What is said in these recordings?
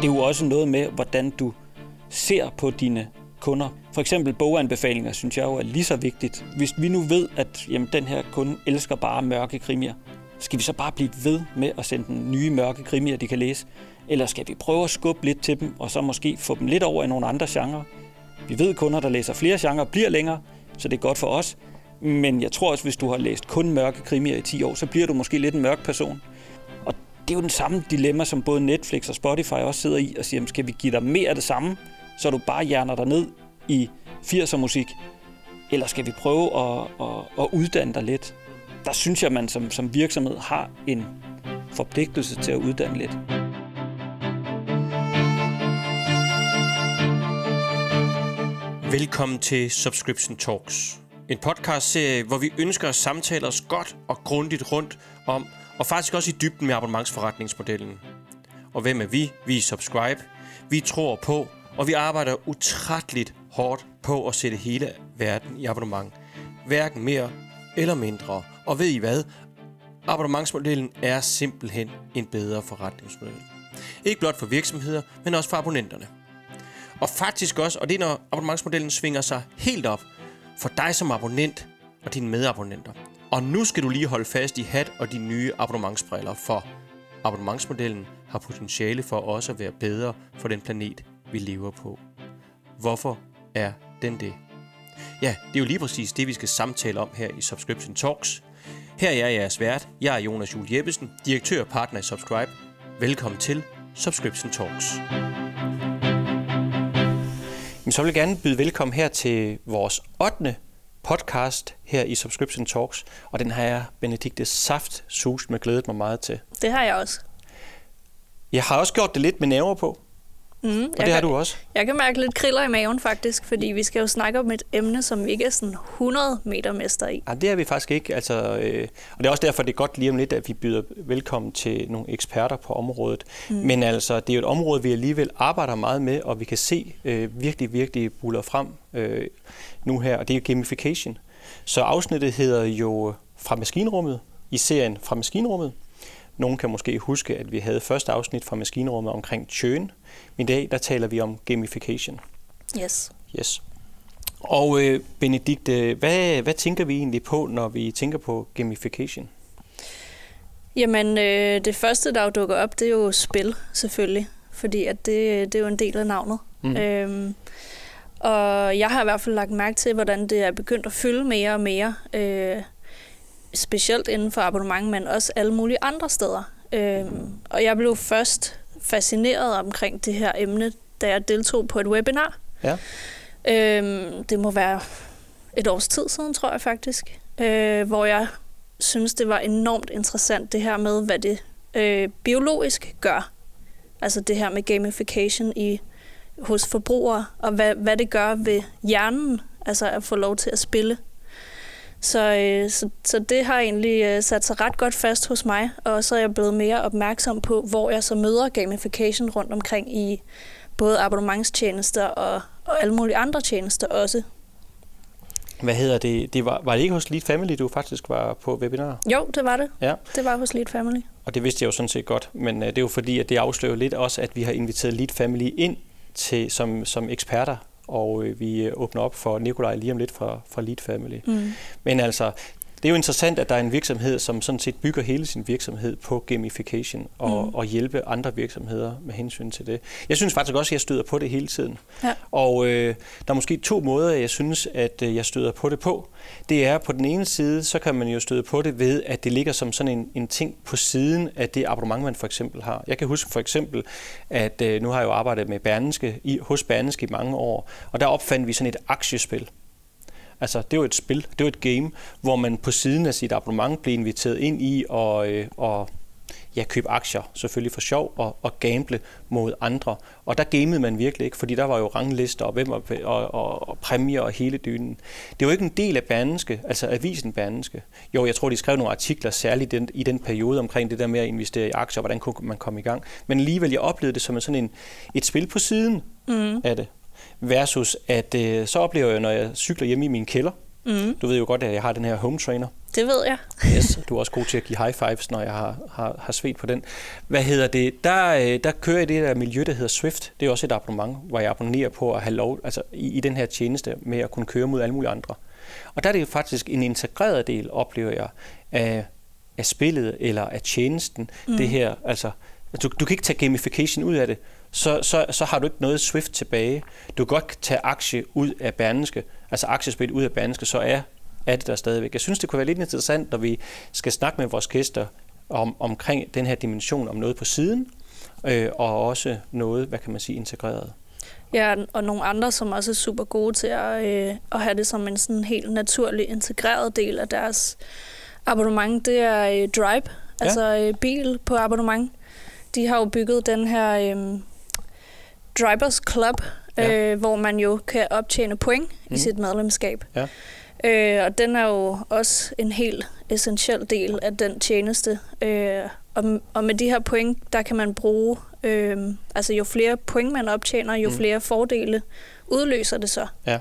Det er jo også noget med, hvordan du ser på dine kunder. For eksempel boganbefalinger synes jeg jo er lige så vigtigt. Hvis vi nu ved, at jamen, den her kunde elsker bare mørke krimier, skal vi så bare blive ved med at sende den nye mørke krimier, de kan læse? Eller skal vi prøve at skubbe lidt til dem, og så måske få dem lidt over i nogle andre genrer? Vi ved, at kunder, der læser flere genrer, bliver længere, så det er godt for os. Men jeg tror også, hvis du har læst kun mørke krimier i 10 år, så bliver du måske lidt en mørk person. Det er jo den samme dilemma, som både Netflix og Spotify også sidder i, og siger, skal vi give dig mere af det samme, så du bare hjerner dig ned i 80'er musik? Eller skal vi prøve at, at, at uddanne dig lidt? Der synes jeg, man som, som virksomhed har en forpligtelse til at uddanne lidt. Velkommen til Subscription Talks. En podcastserie, hvor vi ønsker at samtale os godt og grundigt rundt om, og faktisk også i dybden med abonnementsforretningsmodellen. Og hvem er vi? Vi er Subscribe. Vi tror på, og vi arbejder utrætteligt hårdt på at sætte hele verden i abonnement. Hverken mere eller mindre. Og ved I hvad? Abonnementsmodellen er simpelthen en bedre forretningsmodel. Ikke blot for virksomheder, men også for abonnenterne. Og faktisk også, og det er når abonnementsmodellen svinger sig helt op for dig som abonnent og dine medabonnenter. Og nu skal du lige holde fast i hat og de nye abonnementsbriller, for abonnementsmodellen har potentiale for også at være bedre for den planet, vi lever på. Hvorfor er den det? Ja, det er jo lige præcis det, vi skal samtale om her i Subscription Talks. Her er jeg jeres vært. Jeg er Jonas Jul Jeppesen, direktør og partner i Subscribe. Velkommen til Subscription Talks. Så vil jeg gerne byde velkommen her til vores 8 podcast her i Subscription Talks. Og den har jeg, Benedikte Saft, sus med glædet mig meget til. Det har jeg også. Jeg har også gjort det lidt med nerver på. Mm, og det har kan, du også. Jeg kan mærke lidt kriller i maven faktisk, fordi vi skal jo snakke om et emne, som vi ikke er sådan 100 meter mester i. Ja, det er vi faktisk ikke. Altså, øh, og det er også derfor, det er godt lige om lidt, at vi byder velkommen til nogle eksperter på området. Mm. Men altså, det er jo et område, vi alligevel arbejder meget med, og vi kan se øh, virkelig, virkelig buller frem øh, nu her, og det er gamification. Så afsnittet hedder jo Fra Maskinrummet, i serien Fra Maskinrummet. Nogen kan måske huske, at vi havde første afsnit fra Maskinrummet omkring churn, i dag der taler vi om gamification. Yes. Yes. Og øh, Benedikte, hvad, hvad tænker vi egentlig på, når vi tænker på gamification? Jamen, øh, det første, der jo dukker op, det er jo spil, selvfølgelig. Fordi at det, det er jo en del af navnet. Mm. Øhm, og jeg har i hvert fald lagt mærke til, hvordan det er begyndt at fylde mere og mere. Øh, specielt inden for abonnement, men også alle mulige andre steder. Øhm, og jeg blev først fascineret omkring det her emne, da jeg deltog på et webinar. Ja. Øhm, det må være et års tid siden, tror jeg faktisk, øh, hvor jeg synes, det var enormt interessant det her med, hvad det øh, biologisk gør. Altså det her med gamification i hos forbrugere, og hvad, hvad det gør ved hjernen, altså at få lov til at spille. Så, øh, så, så det har egentlig øh, sat sig ret godt fast hos mig, og så er jeg blevet mere opmærksom på, hvor jeg så møder gamification rundt omkring i både abonnementstjenester og, og alle mulige andre tjenester også. Hvad hedder det? det var, var det ikke hos Lead Family, du faktisk var på webinar? Jo, det var det. Ja. Det var hos Lead Family. Og det vidste jeg jo sådan set godt, men øh, det er jo fordi, at det afslører lidt også, at vi har inviteret Lead Family ind til, som, som eksperter og øh, vi øh, åbner op for Nikolaj lige om lidt fra, fra Lead Family. Mm. Men altså, det er jo interessant, at der er en virksomhed, som sådan set bygger hele sin virksomhed på gamification og, mm. og hjælpe andre virksomheder med hensyn til det. Jeg synes faktisk også, at jeg støder på det hele tiden. Ja. Og øh, der er måske to måder, jeg synes, at øh, jeg støder på det på. Det er på den ene side, så kan man jo støde på det ved, at det ligger som sådan en, en ting på siden af det abonnement, man for eksempel har. Jeg kan huske for eksempel, at øh, nu har jeg jo arbejdet med Berneske, i, hos Berneske i mange år, og der opfandt vi sådan et aktiespil. Altså, det var et spil, det var et game, hvor man på siden af sit abonnement blev inviteret ind i og, øh, og ja, købe aktier, selvfølgelig for sjov, og, og gamble mod andre. Og der gamede man virkelig ikke, fordi der var jo ranglister og, hvem og, og, og, og præmier og hele dynen. Det var ikke en del af Berneske, altså avisen Berneske. Jo, jeg tror, de skrev nogle artikler særligt den, i den periode omkring det der med at investere i aktier, og hvordan kunne man komme i gang. Men alligevel, jeg oplevede det som sådan en, et spil på siden mm. af det versus at øh, så oplever jeg, når jeg cykler hjemme i min kælder, mm. du ved jo godt, at jeg har den her home trainer, Det ved jeg. yes, du er også god til at give high fives, når jeg har, har, har svedt på den. Hvad hedder det? Der, øh, der kører jeg det der miljø, der hedder Swift. Det er også et abonnement, hvor jeg abonnerer på at have lov, altså i, i den her tjeneste, med at kunne køre mod alle mulige andre. Og der er det faktisk en integreret del, oplever jeg, af, af spillet eller af tjenesten. Mm. Det her, altså, du, du kan ikke tage gamification ud af det, så, så, så har du ikke noget Swift tilbage. Du kan godt tage aktie ud af Berneske, altså aktiespil ud af Berneske, så er, er det der stadigvæk. Jeg synes, det kunne være lidt interessant, når vi skal snakke med vores gæster om, omkring den her dimension om noget på siden, øh, og også noget, hvad kan man sige, integreret. Ja, og nogle andre, som også er super gode til at, øh, at have det som en sådan helt naturlig integreret del af deres abonnement, det er øh, Drive, ja. altså øh, bil på abonnement. De har jo bygget den her øh, Drivers Club, ja. øh, hvor man jo kan optjene point mm. i sit medlemskab. Ja. Øh, og den er jo også en helt essentiel del af den tjeneste. Øh, og, og med de her point, der kan man bruge, øh, altså jo flere point man optjener, jo mm. flere fordele udløser det så. Ja.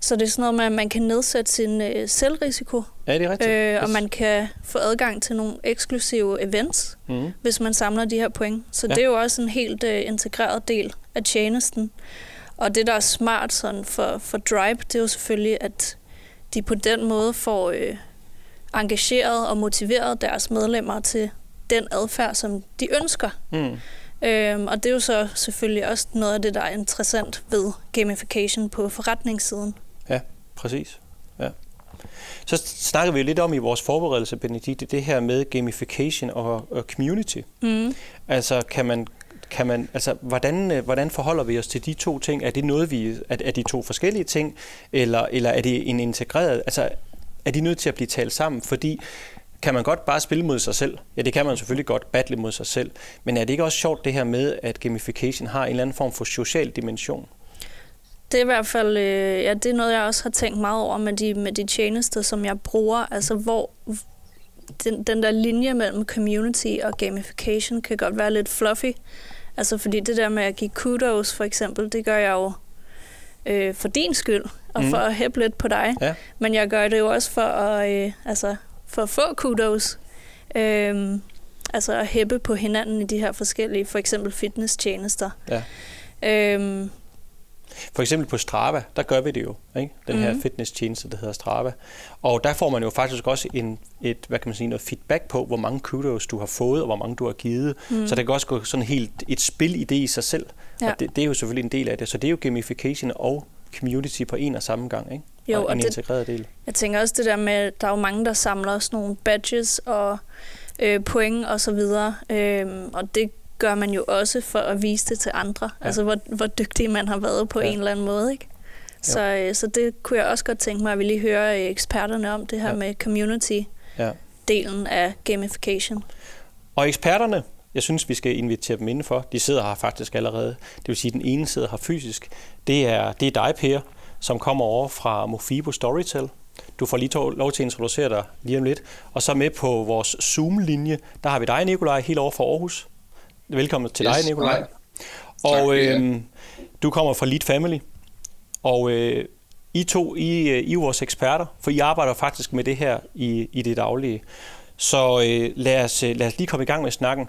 Så det er sådan noget med, at man kan nedsætte sin øh, selvrisiko. Ja, det er rigtigt. Øh, og man kan få adgang til nogle eksklusive events, mm. hvis man samler de her point. Så ja. det er jo også en helt øh, integreret del af tjenesten. Og det, der er smart sådan for, for Drive, det er jo selvfølgelig, at de på den måde får øh, engageret og motiveret deres medlemmer til den adfærd, som de ønsker. Mm. Øhm, og det er jo så selvfølgelig også noget af det, der er interessant ved gamification på forretningssiden. Ja, præcis. Ja. Så snakker vi lidt om i vores forberedelse, Benedikte, det her med gamification og, og community. Mm. Altså, kan man, kan man, altså, hvordan, øh, hvordan forholder vi os til de to ting? Er det noget, vi, er, er de to forskellige ting, eller, eller er det en integreret, altså, er de nødt til at blive talt sammen? Fordi kan man godt bare spille mod sig selv? Ja, det kan man selvfølgelig godt, battle mod sig selv. Men er det ikke også sjovt det her med, at gamification har en eller anden form for social dimension? Det er i hvert fald, øh, ja, det er noget, jeg også har tænkt meget over med de, med de tjenester, som jeg bruger. Altså, hvor den, den der linje mellem community og gamification kan godt være lidt fluffy. Altså, fordi det der med at give kudos, for eksempel, det gør jeg jo øh, for din skyld, og mm. for at hæppe lidt på dig. Ja. Men jeg gør det jo også for at, øh, altså, for at få kudos. Øhm, altså at hæppe på hinanden i de her forskellige, for eksempel fitness-tjenester. Ja. Øhm, for eksempel på Strava, der gør vi det jo, ikke? den mm. her mhm. fitness-tjeneste, der hedder Strava. Og der får man jo faktisk også en, et, hvad kan man sige, noget feedback på, hvor mange kudos du har fået, og hvor mange du har givet. Mm. Så der kan også gå sådan helt et spil i det i sig selv. Ja. Og det, det er jo selvfølgelig en del af det. Så det er jo gamification og community på en og samme gang, ikke? Jo, og, og en det, integreret del. Jeg tænker også det der med, der er jo mange, der samler også nogle badges og øh, point og så videre, øh, og det gør man jo også for at vise det til andre, ja. altså hvor, hvor dygtig man har været på ja. en eller anden måde, ikke? Så, øh, så det kunne jeg også godt tænke mig, at vi lige hører eksperterne om, det her ja. med community-delen ja. af gamification. Og eksperterne, jeg synes, vi skal invitere dem indenfor. De sidder her faktisk allerede. Det vil sige, at den ene sidder her fysisk. Det er, det er dig, Per, som kommer over fra Mofibo Storytel. Du får lige lov til at introducere dig lige om lidt. Og så med på vores Zoom-linje, der har vi dig, Nikolaj, helt over fra Aarhus. Velkommen til yes, dig, Nikolaj. Og øh, du kommer fra Lead Family. Og øh, I to, I, øh, I er vores eksperter, for I arbejder faktisk med det her i, i det daglige. Så øh, lad, os, øh, lad os lige komme i gang med snakken.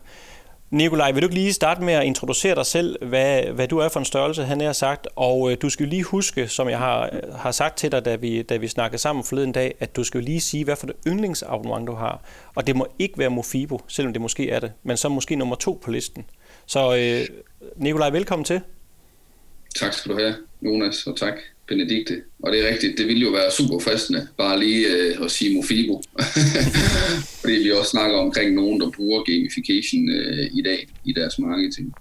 Nikolaj, vil du ikke lige starte med at introducere dig selv, hvad, hvad du er for en størrelse, han har sagt, og øh, du skal lige huske, som jeg har, har sagt til dig, da vi, da vi snakkede sammen forleden dag, at du skal lige sige, hvad for det yndlingsabonnement du har. Og det må ikke være Mofibo, selvom det måske er det, men så måske nummer to på listen. Så øh, Nikolaj, velkommen til. Tak skal du have, Jonas, og tak Benedikte. Og det er rigtigt, det ville jo være super fristende, bare lige øh, at sige Mofibo. Fordi vi også snakker omkring nogen, der bruger gamification øh, i dag i deres marketing.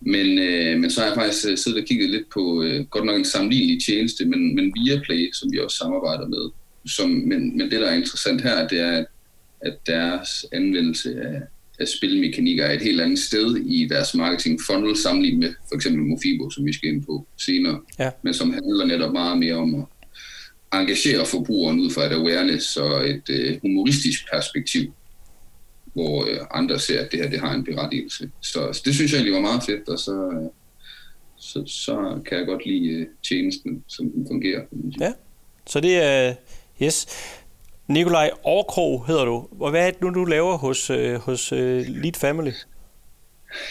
Men, øh, men så har jeg faktisk øh, siddet og kigget lidt på, øh, godt nok en sammenlignelig tjeneste, men, men Viaplay, som vi også samarbejder med. Som, men, men det, der er interessant her, det er, at deres anvendelse af af spilmekanikker er et helt andet sted i deres marketing funnel sammenlignet med for eksempel Mofibo, som vi skal ind på senere, ja. men som handler netop meget mere om at engagere forbrugeren ud fra et awareness og et øh, humoristisk perspektiv, hvor øh, andre ser, at det her det har en berettigelse. Så, så det synes jeg egentlig var meget fedt, og så, øh, så, så kan jeg godt lide øh, tjenesten, som den fungerer. Ja, så det er, yes. Nikolaj Overkrog hedder du. Og hvad er det nu, du laver hos, øh, hos øh, Lead Family?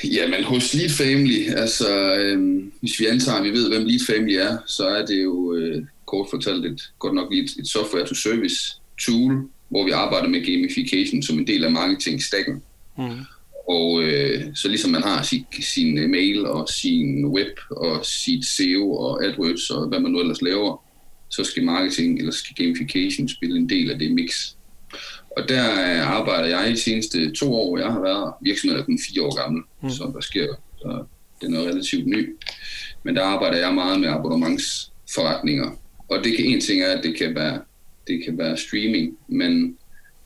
Jamen, hos Lead Family, altså, øh, hvis vi antager, at vi ved, hvem Lead Family er, så er det jo øh, kort fortalt et, godt nok et, et software-to-service tool, hvor vi arbejder med gamification som en del af marketing-stacken. Mm. Og øh, så ligesom man har sin, sin mail og sin web og sit SEO og AdWords og hvad man nu ellers laver, så skal marketing eller skal gamification spille en del af det mix. Og der arbejder jeg i de seneste to år, jeg har været virksomheden er kun fire år gammel, mm. så der sker, så den er relativt ny. Men der arbejder jeg meget med abonnementsforretninger. Og det kan en ting er, at det kan være, det kan være streaming, men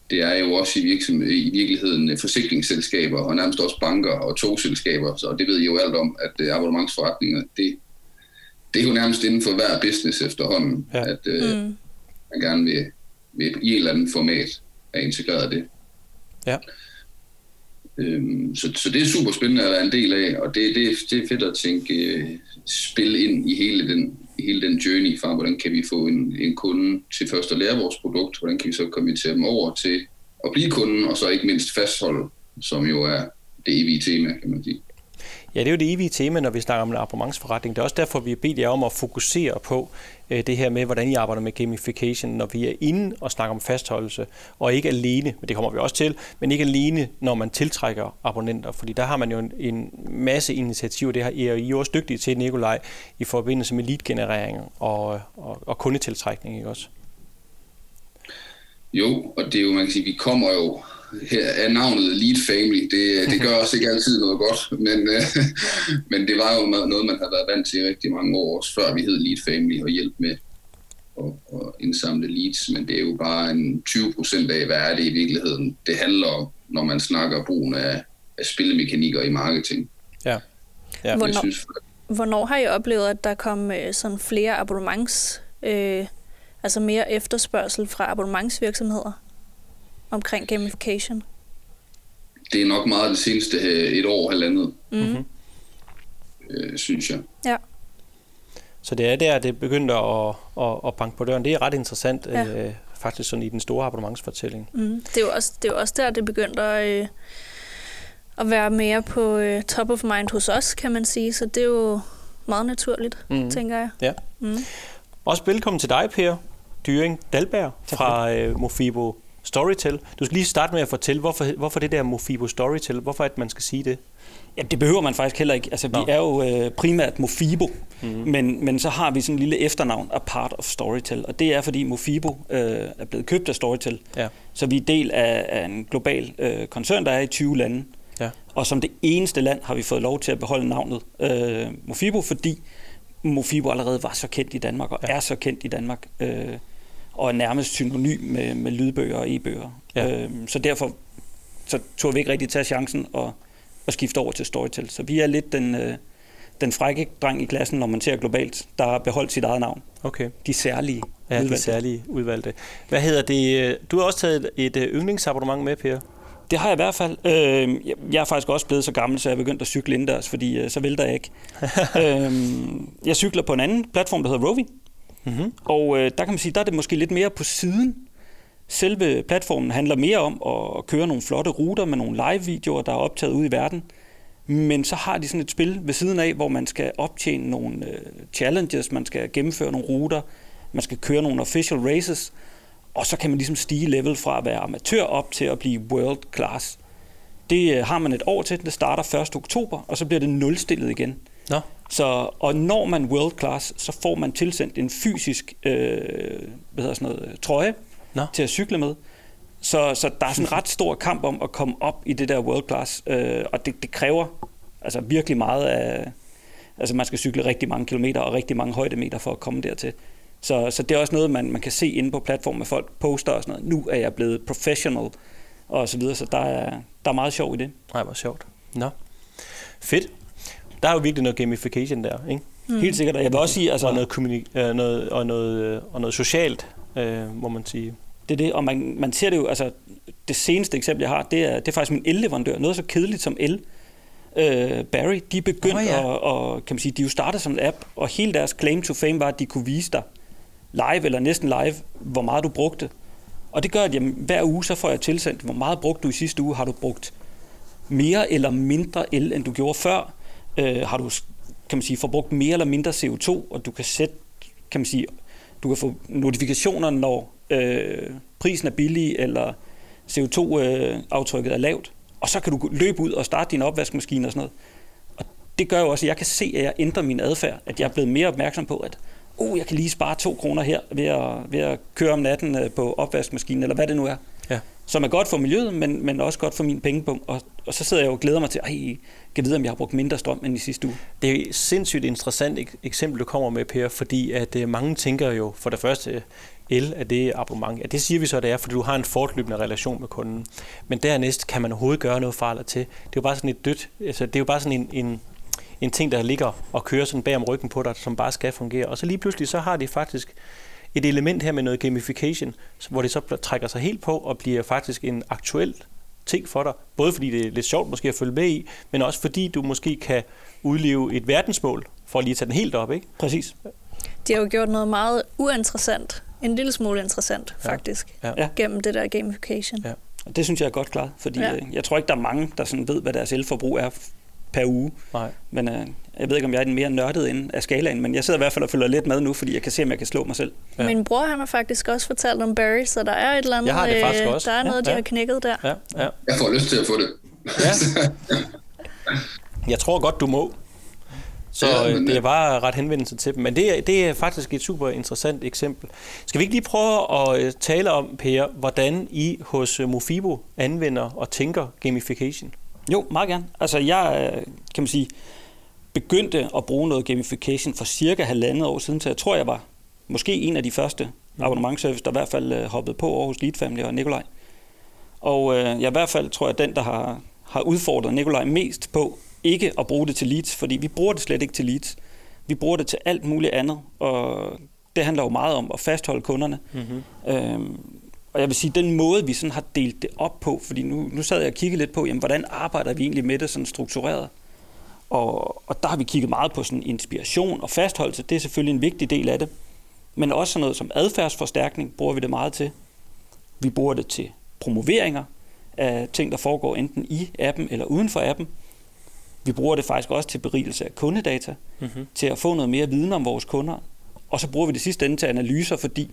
det er jo også i, virksomhed, i virkeligheden forsikringsselskaber og nærmest også banker og togselskaber, så det ved I jo alt om, at øh, abonnementsforretninger, det, det er jo nærmest inden for hver business efterhånden, ja. at uh, mm. man gerne vil, vil i et eller andet format er integreret det. Ja. Øhm, så, så det er super spændende at være en del af, og det, det, det er fedt at tænke uh, spil ind i hele den, i hele den journey fra, hvordan kan vi få en, en kunde til først at lære vores produkt, hvordan kan vi så kommentere dem over til at blive kunden, og så ikke mindst fastholde, som jo er det evige tema, kan man sige. Ja, det er jo det evige tema, når vi snakker om en abonnementsforretning. Det er også derfor, vi har bedt jer om at fokusere på øh, det her med, hvordan I arbejder med gamification, når vi er inde og snakker om fastholdelse, og ikke alene, men det kommer vi også til, men ikke alene, når man tiltrækker abonnenter, fordi der har man jo en, en masse initiativer, det har I, og I er også dygtige til, Nikolaj, i forbindelse med lead-generering og, og, og kundetiltrækning, ikke også? Jo, og det er jo, man kan sige, vi kommer jo her er navnet Lead Family. Det, det gør også ikke altid noget godt, men, øh, men det var jo noget, man har været vant til i rigtig mange år, før vi hed Lead Family og hjælp med at, at indsamle leads, men det er jo bare en 20 procent af, hvad er det i virkeligheden, det handler om, når man snakker brugen af, af spillemekanikker i marketing. Ja. ja. Hvornår, synes, hvornår har I oplevet, at der kom øh, sådan flere abonnements, øh, altså mere efterspørgsel fra abonnementsvirksomheder? Omkring gamification? Det er nok meget det seneste øh, et år, halvandet, mm-hmm. øh, synes jeg. Ja. Så det er der, det begyndte at, at, at banke på døren. Det er ret interessant, ja. øh, faktisk sådan i den store abonnementsfortælling. Mm. Det, er jo også, det er jo også der, det begyndte at, øh, at være mere på øh, top of mind hos os, kan man sige. Så det er jo meget naturligt, mm. tænker jeg. Ja. Mm. Også velkommen til dig, Per Dyring Dalberg fra øh, Mofibo Storytel. Du skal lige starte med at fortælle, hvorfor, hvorfor det der Mofibo Storytel, hvorfor at man skal sige det? Ja, det behøver man faktisk heller ikke. Altså, vi Nå. er jo øh, primært Mofibo, mm-hmm. men, men så har vi sådan en lille efternavn, A Part of Storytel, og det er, fordi Mofibo øh, er blevet købt af Storytel. Ja. Så vi er del af, af en global øh, koncern, der er i 20 lande. Ja. Og som det eneste land har vi fået lov til at beholde navnet øh, Mofibo, fordi Mofibo allerede var så kendt i Danmark, og ja. er så kendt i Danmark. Øh, og er nærmest synonym med, med lydbøger og e-bøger. Ja. Øhm, så derfor så tog vi ikke rigtig tage chancen og, og skifte over til Storytel. Så vi er lidt den, øh, den frække dreng i klassen, når man ser globalt, der har beholdt sit eget navn. Okay. De særlige Ja, udvalgte. de særlige udvalgte. Hvad hedder det? Du har også taget et yndlingsabonnement med, Per. Det har jeg i hvert fald. Øh, jeg er faktisk også blevet så gammel, så jeg er begyndt at cykle indendørs, fordi øh, så vælter jeg ikke. øh, jeg cykler på en anden platform, der hedder Rovi. Mm-hmm. Og øh, der kan man sige, der er det måske lidt mere på siden. Selve platformen handler mere om at køre nogle flotte ruter med nogle live-videoer, der er optaget ude i verden. Men så har de sådan et spil ved siden af, hvor man skal optjene nogle øh, challenges, man skal gennemføre nogle ruter, man skal køre nogle official races, og så kan man ligesom stige level fra at være amatør op til at blive world class. Det øh, har man et år til, det starter 1. oktober, og så bliver det nulstillet igen. Nå. Så, og når man world class, så får man tilsendt en fysisk øh, hvad hedder sådan noget, trøje Nå. til at cykle med. Så, så der er sådan en ret stor kamp om at komme op i det der world class, øh, og det, det kræver altså virkelig meget af... Altså man skal cykle rigtig mange kilometer og rigtig mange højdemeter for at komme dertil. Så, så det er også noget, man, man kan se inde på platformen, at folk poster og sådan noget. Nu er jeg blevet professional og så videre, så der er, der er meget sjov i det. Nej, hvor sjovt. Nå. Fedt. Der er jo virkelig noget gamification der, ikke? Mm. Helt sikkert, og jeg vil også sige... Altså, og, noget kommunik- øh, noget, og, noget, øh, og noget socialt, øh, må man sige. Det er det, og man, man ser det jo, altså det seneste eksempel, jeg har, det er, det er faktisk min elleverandør. Noget så kedeligt som el. Øh, Barry, de begyndte oh, ja. at, og, kan man sige, de jo startede som en app, og hele deres claim to fame var, at de kunne vise dig live eller næsten live, hvor meget du brugte. Og det gør, at jamen, hver uge så får jeg tilsendt, hvor meget brugte du i sidste uge. Har du brugt mere eller mindre el, end du gjorde før? Øh, har du kan man sige, forbrugt mere eller mindre CO2, og du kan sætte, kan man sige, du kan få notifikationer, når øh, prisen er billig, eller CO2-aftrykket øh, er lavt. Og så kan du løbe ud og starte din opvaskemaskine og sådan noget. Og det gør jo også, at jeg kan se, at jeg ændrer min adfærd. At jeg er blevet mere opmærksom på, at oh, jeg kan lige spare to kroner her ved at, ved at køre om natten øh, på opvaskemaskinen, eller hvad det nu er. Som er godt for miljøet, men, men også godt for min pengepunkt. Og, og så sidder jeg og glæder mig til, at kan vide, om jeg har brugt mindre strøm end i sidste uge. Det er et sindssygt interessant eksempel, du kommer med, Per, fordi at øh, mange tænker jo for det første, el er det abonnement. Ja, det siger vi så, det er, fordi du har en fortløbende relation med kunden. Men dernæst kan man overhovedet gøre noget farligt eller til. Det er jo bare sådan et dødt, altså det er jo bare sådan en, en, en ting, der ligger og kører sådan bag om ryggen på dig, som bare skal fungere. Og så lige pludselig, så har de faktisk et element her med noget gamification, hvor det så trækker sig helt på og bliver faktisk en aktuel ting for dig. Både fordi det er lidt sjovt måske at følge med i, men også fordi du måske kan udleve et verdensmål, for at lige tage den helt op, ikke? Præcis. De har jo gjort noget meget uinteressant, en lille smule interessant faktisk, ja. Ja. gennem det der gamification. Ja. Det synes jeg er godt klart, fordi ja. Øh, jeg tror ikke, der er mange, der sådan ved, hvad deres elforbrug er per uge. Nej. Men øh, jeg ved ikke, om jeg er den mere nørdede ende af skalaen, men jeg sidder i hvert fald og følger lidt med nu, fordi jeg kan se, om jeg kan slå mig selv. Ja. Min bror han har faktisk også fortalt om Barry, så der er et eller andet, jeg har det faktisk øh, også. der er noget, ja, de har knækket der. Ja, ja. Jeg får lyst til at få det. Ja. jeg tror godt, du må. Så ja, men, det er bare ret henvendelse til dem. Men det er, det er faktisk et super interessant eksempel. Skal vi ikke lige prøve at øh, tale om, Per, hvordan I hos Mofibo anvender og tænker gamification? Jo, meget gerne. Altså jeg, øh, kan man sige, begyndte at bruge noget gamification for cirka halvandet år siden, så jeg tror, jeg var måske en af de første mm. abonnementservice, der i hvert fald øh, hoppede på over hos Lead Family og Nikolaj. Og øh, jeg i hvert fald tror jeg, den, der har, har udfordret Nikolaj mest på ikke at bruge det til leads, fordi vi bruger det slet ikke til leads. Vi bruger det til alt muligt andet, og det handler jo meget om at fastholde kunderne. Mm-hmm. Øhm, og jeg vil sige, den måde, vi sådan har delt det op på, fordi nu, nu sad jeg og kiggede lidt på, jamen, hvordan arbejder vi egentlig med det sådan struktureret? Og, og der har vi kigget meget på sådan inspiration og fastholdelse. Det er selvfølgelig en vigtig del af det. Men også sådan noget som adfærdsforstærkning bruger vi det meget til. Vi bruger det til promoveringer af ting, der foregår enten i appen eller uden for appen. Vi bruger det faktisk også til berigelse af kundedata, mm-hmm. til at få noget mere viden om vores kunder. Og så bruger vi det sidste ende til analyser, fordi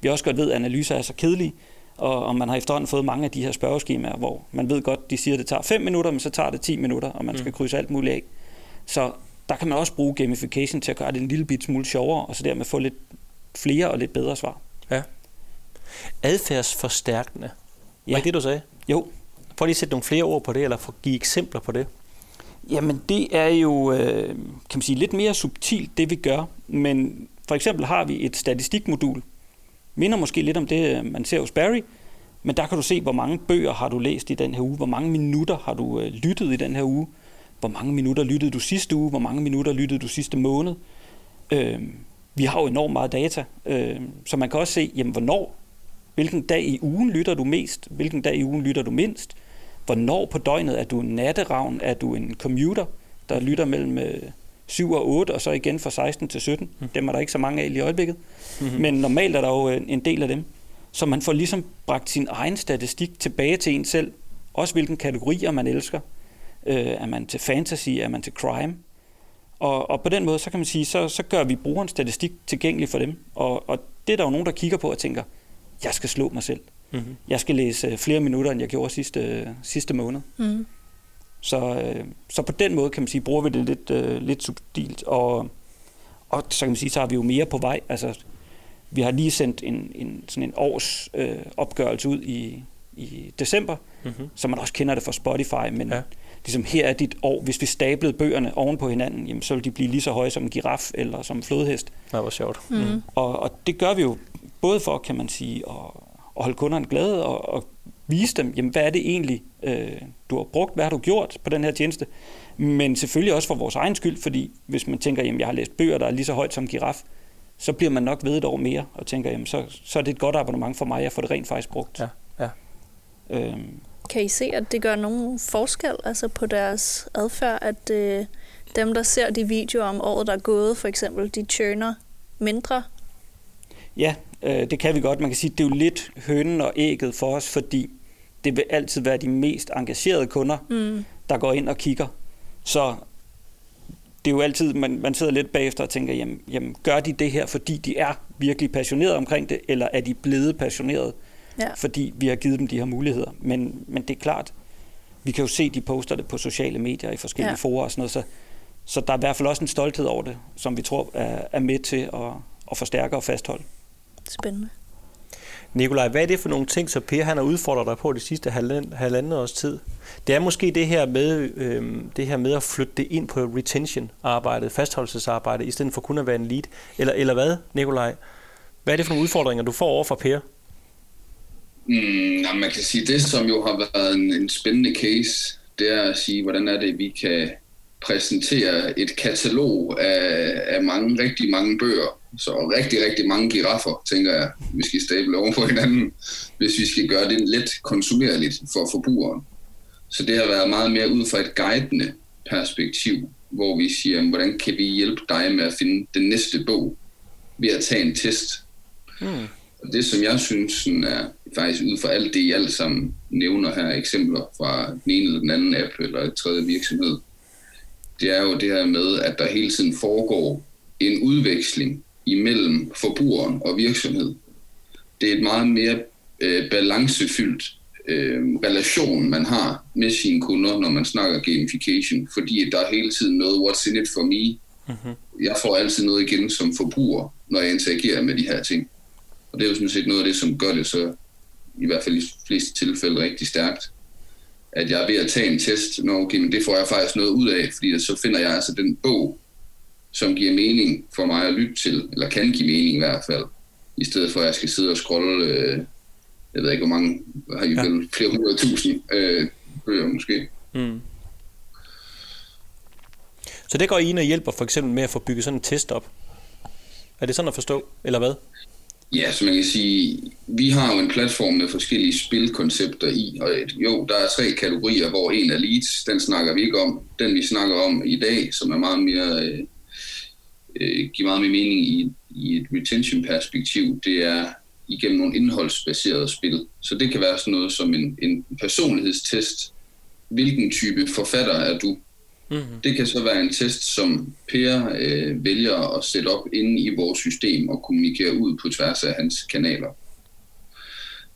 vi også godt ved, at analyser er så kedelige, og, og man har efterhånden fået mange af de her spørgeskemaer, hvor man ved godt, de siger, at det tager 5 minutter, men så tager det 10 minutter, og man skal mm. krydse alt muligt af. Så der kan man også bruge gamification til at gøre det en lille bit smule sjovere, og så dermed få lidt flere og lidt bedre svar. Ja. Adfærdsforstærkende. Ja. Var det det, du sagde? Jo. Prøv lige at sætte nogle flere ord på det, eller få give eksempler på det. Jamen, det er jo, øh, kan man sige, lidt mere subtilt, det vi gør. Men for eksempel har vi et statistikmodul, minder måske lidt om det, øh, man ser hos Barry, men der kan du se, hvor mange bøger har du læst i den her uge, hvor mange minutter har du øh, lyttet i den her uge, hvor mange minutter lyttede du sidste uge, hvor mange minutter lyttede du sidste måned. Øh, vi har jo enormt meget data, øh, så man kan også se, jamen, hvornår, hvilken dag i ugen lytter du mest, hvilken dag i ugen lytter du mindst, hvornår på døgnet er du en natteravn, er du en commuter, der lytter mellem øh, 7 og 8, og så igen fra 16 til 17. Mm. Dem er der ikke så mange af i øjeblikket. Mm-hmm. Men normalt er der jo en del af dem. Så man får ligesom bragt sin egen statistik tilbage til en selv. Også hvilken kategorier man elsker. Øh, er man til fantasy? Er man til crime? Og, og på den måde, så kan man sige, så, så gør vi brugerens statistik tilgængelig for dem. Og, og det er der jo nogen, der kigger på og tænker, jeg skal slå mig selv. Mm-hmm. Jeg skal læse flere minutter, end jeg gjorde sidste, sidste måned. Mm. Så, øh, så på den måde kan man sige, bruger vi det lidt, øh, lidt subtilt, og, og så kan man sige, så har vi jo mere på vej. Altså, vi har lige sendt en, en, sådan en års øh, opgørelse ud i, i december, mm-hmm. så man også kender det fra Spotify, men ja. ligesom her er dit år, hvis vi stablede bøgerne oven på hinanden, jamen, så vil de blive lige så høje som en giraf eller som en flodhest. Det var sjovt. Mm-hmm. Og, og det gør vi jo både for, kan man sige, at, at holde kunderne glade og, og vise dem, jamen, hvad er det egentlig, øh, du har brugt, hvad har du gjort på den her tjeneste, men selvfølgelig også for vores egen skyld, fordi hvis man tænker, jamen jeg har læst bøger, der er lige så højt som giraf, så bliver man nok ved et år mere, og tænker, jamen så, så er det et godt abonnement for mig, at få det rent faktisk brugt. Ja, ja. Øhm. Kan I se, at det gør nogen forskel altså på deres adfærd, at øh, dem, der ser de videoer om året, der er gået, for eksempel, de churner mindre? Ja, Øh, det kan vi godt. Man kan sige, at det er jo lidt hønnen og ægget for os, fordi det vil altid være de mest engagerede kunder, mm. der går ind og kigger. Så det er jo altid, man, man sidder lidt bagefter og tænker, jamen, jamen gør de det her, fordi de er virkelig passionerede omkring det, eller er de blevet passionerede, ja. fordi vi har givet dem de her muligheder. Men, men det er klart, vi kan jo se, de poster det på sociale medier i forskellige ja. forer og sådan noget, så, så der er i hvert fald også en stolthed over det, som vi tror er, er med til at, at forstærke og fastholde. Spændende. Nikolaj, hvad er det for nogle ting, som Per han har udfordret dig på de sidste halvanden, halvandet års tid? Det er måske det her med, øh, det her med at flytte det ind på retention-arbejdet, fastholdelsesarbejdet, i stedet for kun at være en lead. Eller, eller hvad, Nikolaj? Hvad er det for nogle udfordringer, du får over fra Per? Mm, ja, man kan sige, det som jo har været en, en spændende case, det er at sige, hvordan er det, vi kan præsentere et katalog af, af mange, rigtig mange bøger. Så rigtig, rigtig mange giraffer, tænker jeg, vi skal stable over på hinanden, hvis vi skal gøre det let konsumerligt for forbrugeren. Så det har været meget mere ud fra et guidende perspektiv, hvor vi siger, hvordan kan vi hjælpe dig med at finde den næste bog ved at tage en test. Mm. Og det, som jeg synes sådan er faktisk ud fra alt det, I alle sammen nævner her, eksempler fra den ene eller den anden app eller et tredje virksomhed, det er jo det her med, at der hele tiden foregår en udveksling imellem forbrugeren og virksomhed. Det er et meget mere øh, balancefyldt øh, relation, man har med sine kunder, når man snakker gamification, fordi der er hele tiden noget, what's in it for me. Mm-hmm. Jeg får altid noget igen som forbruger, når jeg interagerer med de her ting. Og det er jo sådan set noget af det, som gør det så, i hvert fald i fleste tilfælde, rigtig stærkt. At jeg er ved at tage en test, når okay, men det får jeg faktisk noget ud af, fordi så finder jeg altså den bog, som giver mening for mig at lytte til, eller kan give mening i hvert fald, i stedet for at jeg skal sidde og scrolle, øh, jeg ved ikke hvor mange, har I ja. vel flere hundrede tusind øh, bøger måske. Mm. Så det går I ind og hjælper for eksempel med at få bygget sådan en test op? Er det sådan at forstå, eller hvad? Ja, så man kan sige, vi har jo en platform med forskellige spilkoncepter i, og jo, der er tre kategorier, hvor en er leads, den snakker vi ikke om. Den vi snakker om i dag, som er meget mere, øh, giver meget mere mening i, i et retention-perspektiv, det er igennem nogle indholdsbaserede spil. Så det kan være sådan noget som en, en personlighedstest. Hvilken type forfatter er du? Mm-hmm. Det kan så være en test, som Per øh, vælger at sætte op inde i vores system og kommunikere ud på tværs af hans kanaler.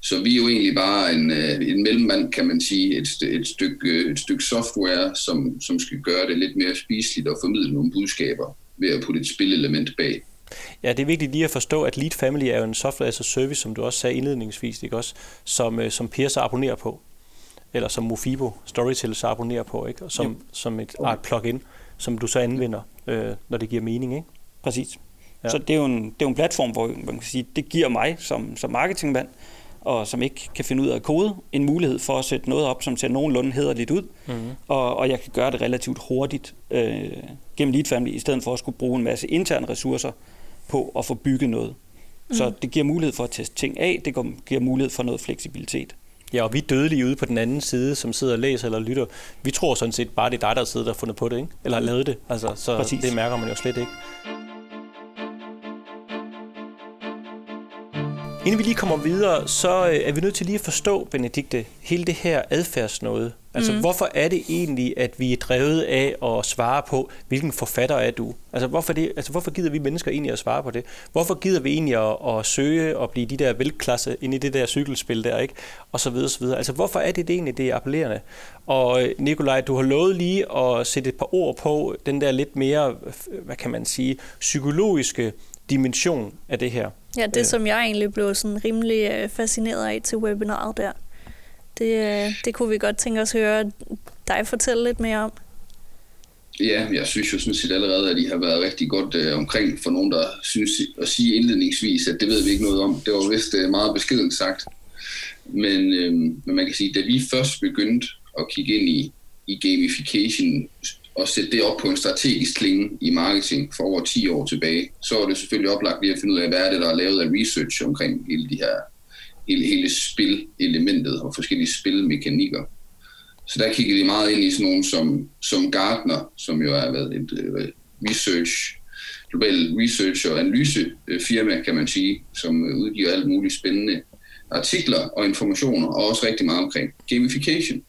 Så vi er jo egentlig bare en, øh, en mellemmand, kan man sige, et, et, stykke, øh, et stykke software, som, som skal gøre det lidt mere spiseligt og formidle nogle budskaber ved at putte et spillelement bag. Ja, det er vigtigt lige at forstå, at Lead Family er jo en software as a service, som du også sagde indledningsvis, ikke også, som, øh, som Per så abonnerer på eller som Mofibo Storytel så abonnerer på, ikke? Og som, yep. som et, et plugin, som du så anvender, øh, når det giver mening. Ikke? Præcis. Ja. Så det er, jo en, det er jo en platform, hvor man kan sige, det giver mig som, som marketingmand, og som ikke kan finde ud af at kode, en mulighed for at sætte noget op, som ser nogenlunde hederligt ud, mm-hmm. og, og jeg kan gøre det relativt hurtigt øh, gennem Lead Family, i stedet for at skulle bruge en masse interne ressourcer på at få bygget noget. Mm. Så det giver mulighed for at teste ting af, det giver mulighed for noget fleksibilitet. Ja, og vi dødelige ude på den anden side, som sidder og læser eller lytter, vi tror sådan set bare, det er dig, der sidder og fundet på det, ikke? eller har lavet det. Altså, så Præcis. det mærker man jo slet ikke. Inden vi lige kommer videre, så øh, er vi nødt til lige at forstå, Benedikte, hele det her adfærdsnode. Altså, mm. hvorfor er det egentlig, at vi er drevet af at svare på, hvilken forfatter er du? Altså, hvorfor, det, altså, hvorfor gider vi mennesker egentlig at svare på det? Hvorfor gider vi egentlig at, at søge og blive de der velklasse ind i det der cykelspil der, ikke? Og så videre, så videre. Altså, hvorfor er det, det egentlig, det er appellerende? Og øh, Nikolaj, du har lovet lige at sætte et par ord på den der lidt mere, hvad kan man sige, psykologiske dimension af det her. Ja, det øh. som jeg egentlig blev sådan rimelig øh, fascineret af til webinaret der. Det, øh, det kunne vi godt tænke os at høre dig fortælle lidt mere om. Ja, jeg synes jo sådan set allerede, at I har været rigtig godt øh, omkring for nogen, der synes at sige indledningsvis, at det ved vi ikke noget om. Det var vist øh, meget beskedent sagt. Men, øh, men man kan sige, at da vi først begyndte at kigge ind i, i gamification og sætte det op på en strategisk klinge i marketing for over 10 år tilbage, så var det selvfølgelig oplagt lige at finde ud af, hvad er det, der er lavet af research omkring hele de her hele, hele spilelementet og forskellige spilmekanikker. Så der kiggede vi meget ind i sådan nogle som, som Gartner, som jo er været et øh, research global research- og analysefirma, kan man sige, som øh, udgiver alt muligt spændende artikler og informationer, og også rigtig meget omkring gamification.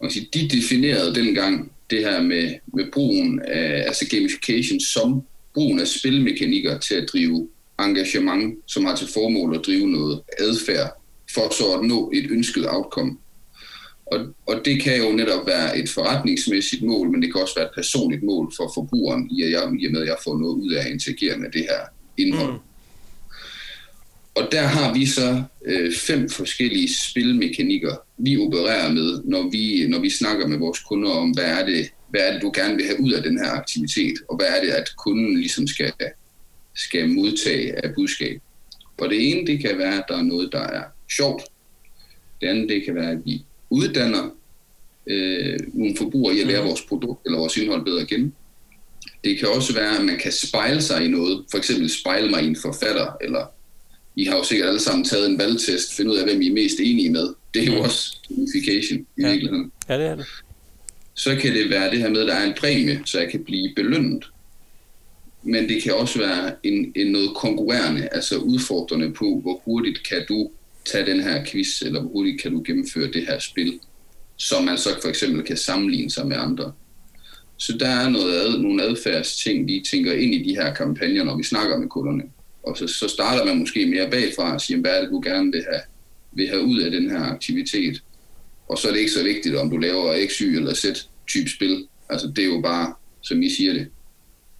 Og de definerede dengang det her med, med brugen af altså gamification som brugen af spilmekanikker til at drive engagement, som har til formål at drive noget adfærd, for så at nå et ønsket outcome. Og, og det kan jo netop være et forretningsmæssigt mål, men det kan også være et personligt mål for forbrugeren, i, at jeg, i og med at jeg får noget ud af at interagere med det her indhold. Mm. Og der har vi så øh, fem forskellige spilmekanikker, vi opererer med, når vi, når vi snakker med vores kunder om, hvad er, det, hvad er det, du gerne vil have ud af den her aktivitet, og hvad er det, at kunden ligesom skal, skal modtage af budskab. Og det ene, det kan være, at der er noget, der er sjovt. Det andet, det kan være, at vi uddanner øh, nogle forbrugere i at lære mm. vores produkt eller vores indhold bedre kende. Det kan også være, at man kan spejle sig i noget. For eksempel spejle mig i en forfatter, eller I har jo sikkert alle sammen taget en valgtest, finde ud af, hvem I er mest enige med. Det er jo mm. også gamification i ja. virkeligheden. Ja, det er det. Så kan det være det her med, at der er en præmie, så jeg kan blive belønnet. Men det kan også være en, en noget konkurrerende, altså udfordrende på, hvor hurtigt kan du tage den her quiz, eller hvor hurtigt kan du gennemføre det her spil, som man så for eksempel kan sammenligne sig med andre. Så der er noget ad, nogle adfærdsting, vi tænker ind i de her kampagner, når vi snakker med kunderne. Og så, så starter man måske mere bagfra og siger, hvad er det, du gerne vil have, vil have ud af den her aktivitet. Og så er det ikke så vigtigt, om du laver X, Y eller Z type spil. Altså det er jo bare, som I siger det,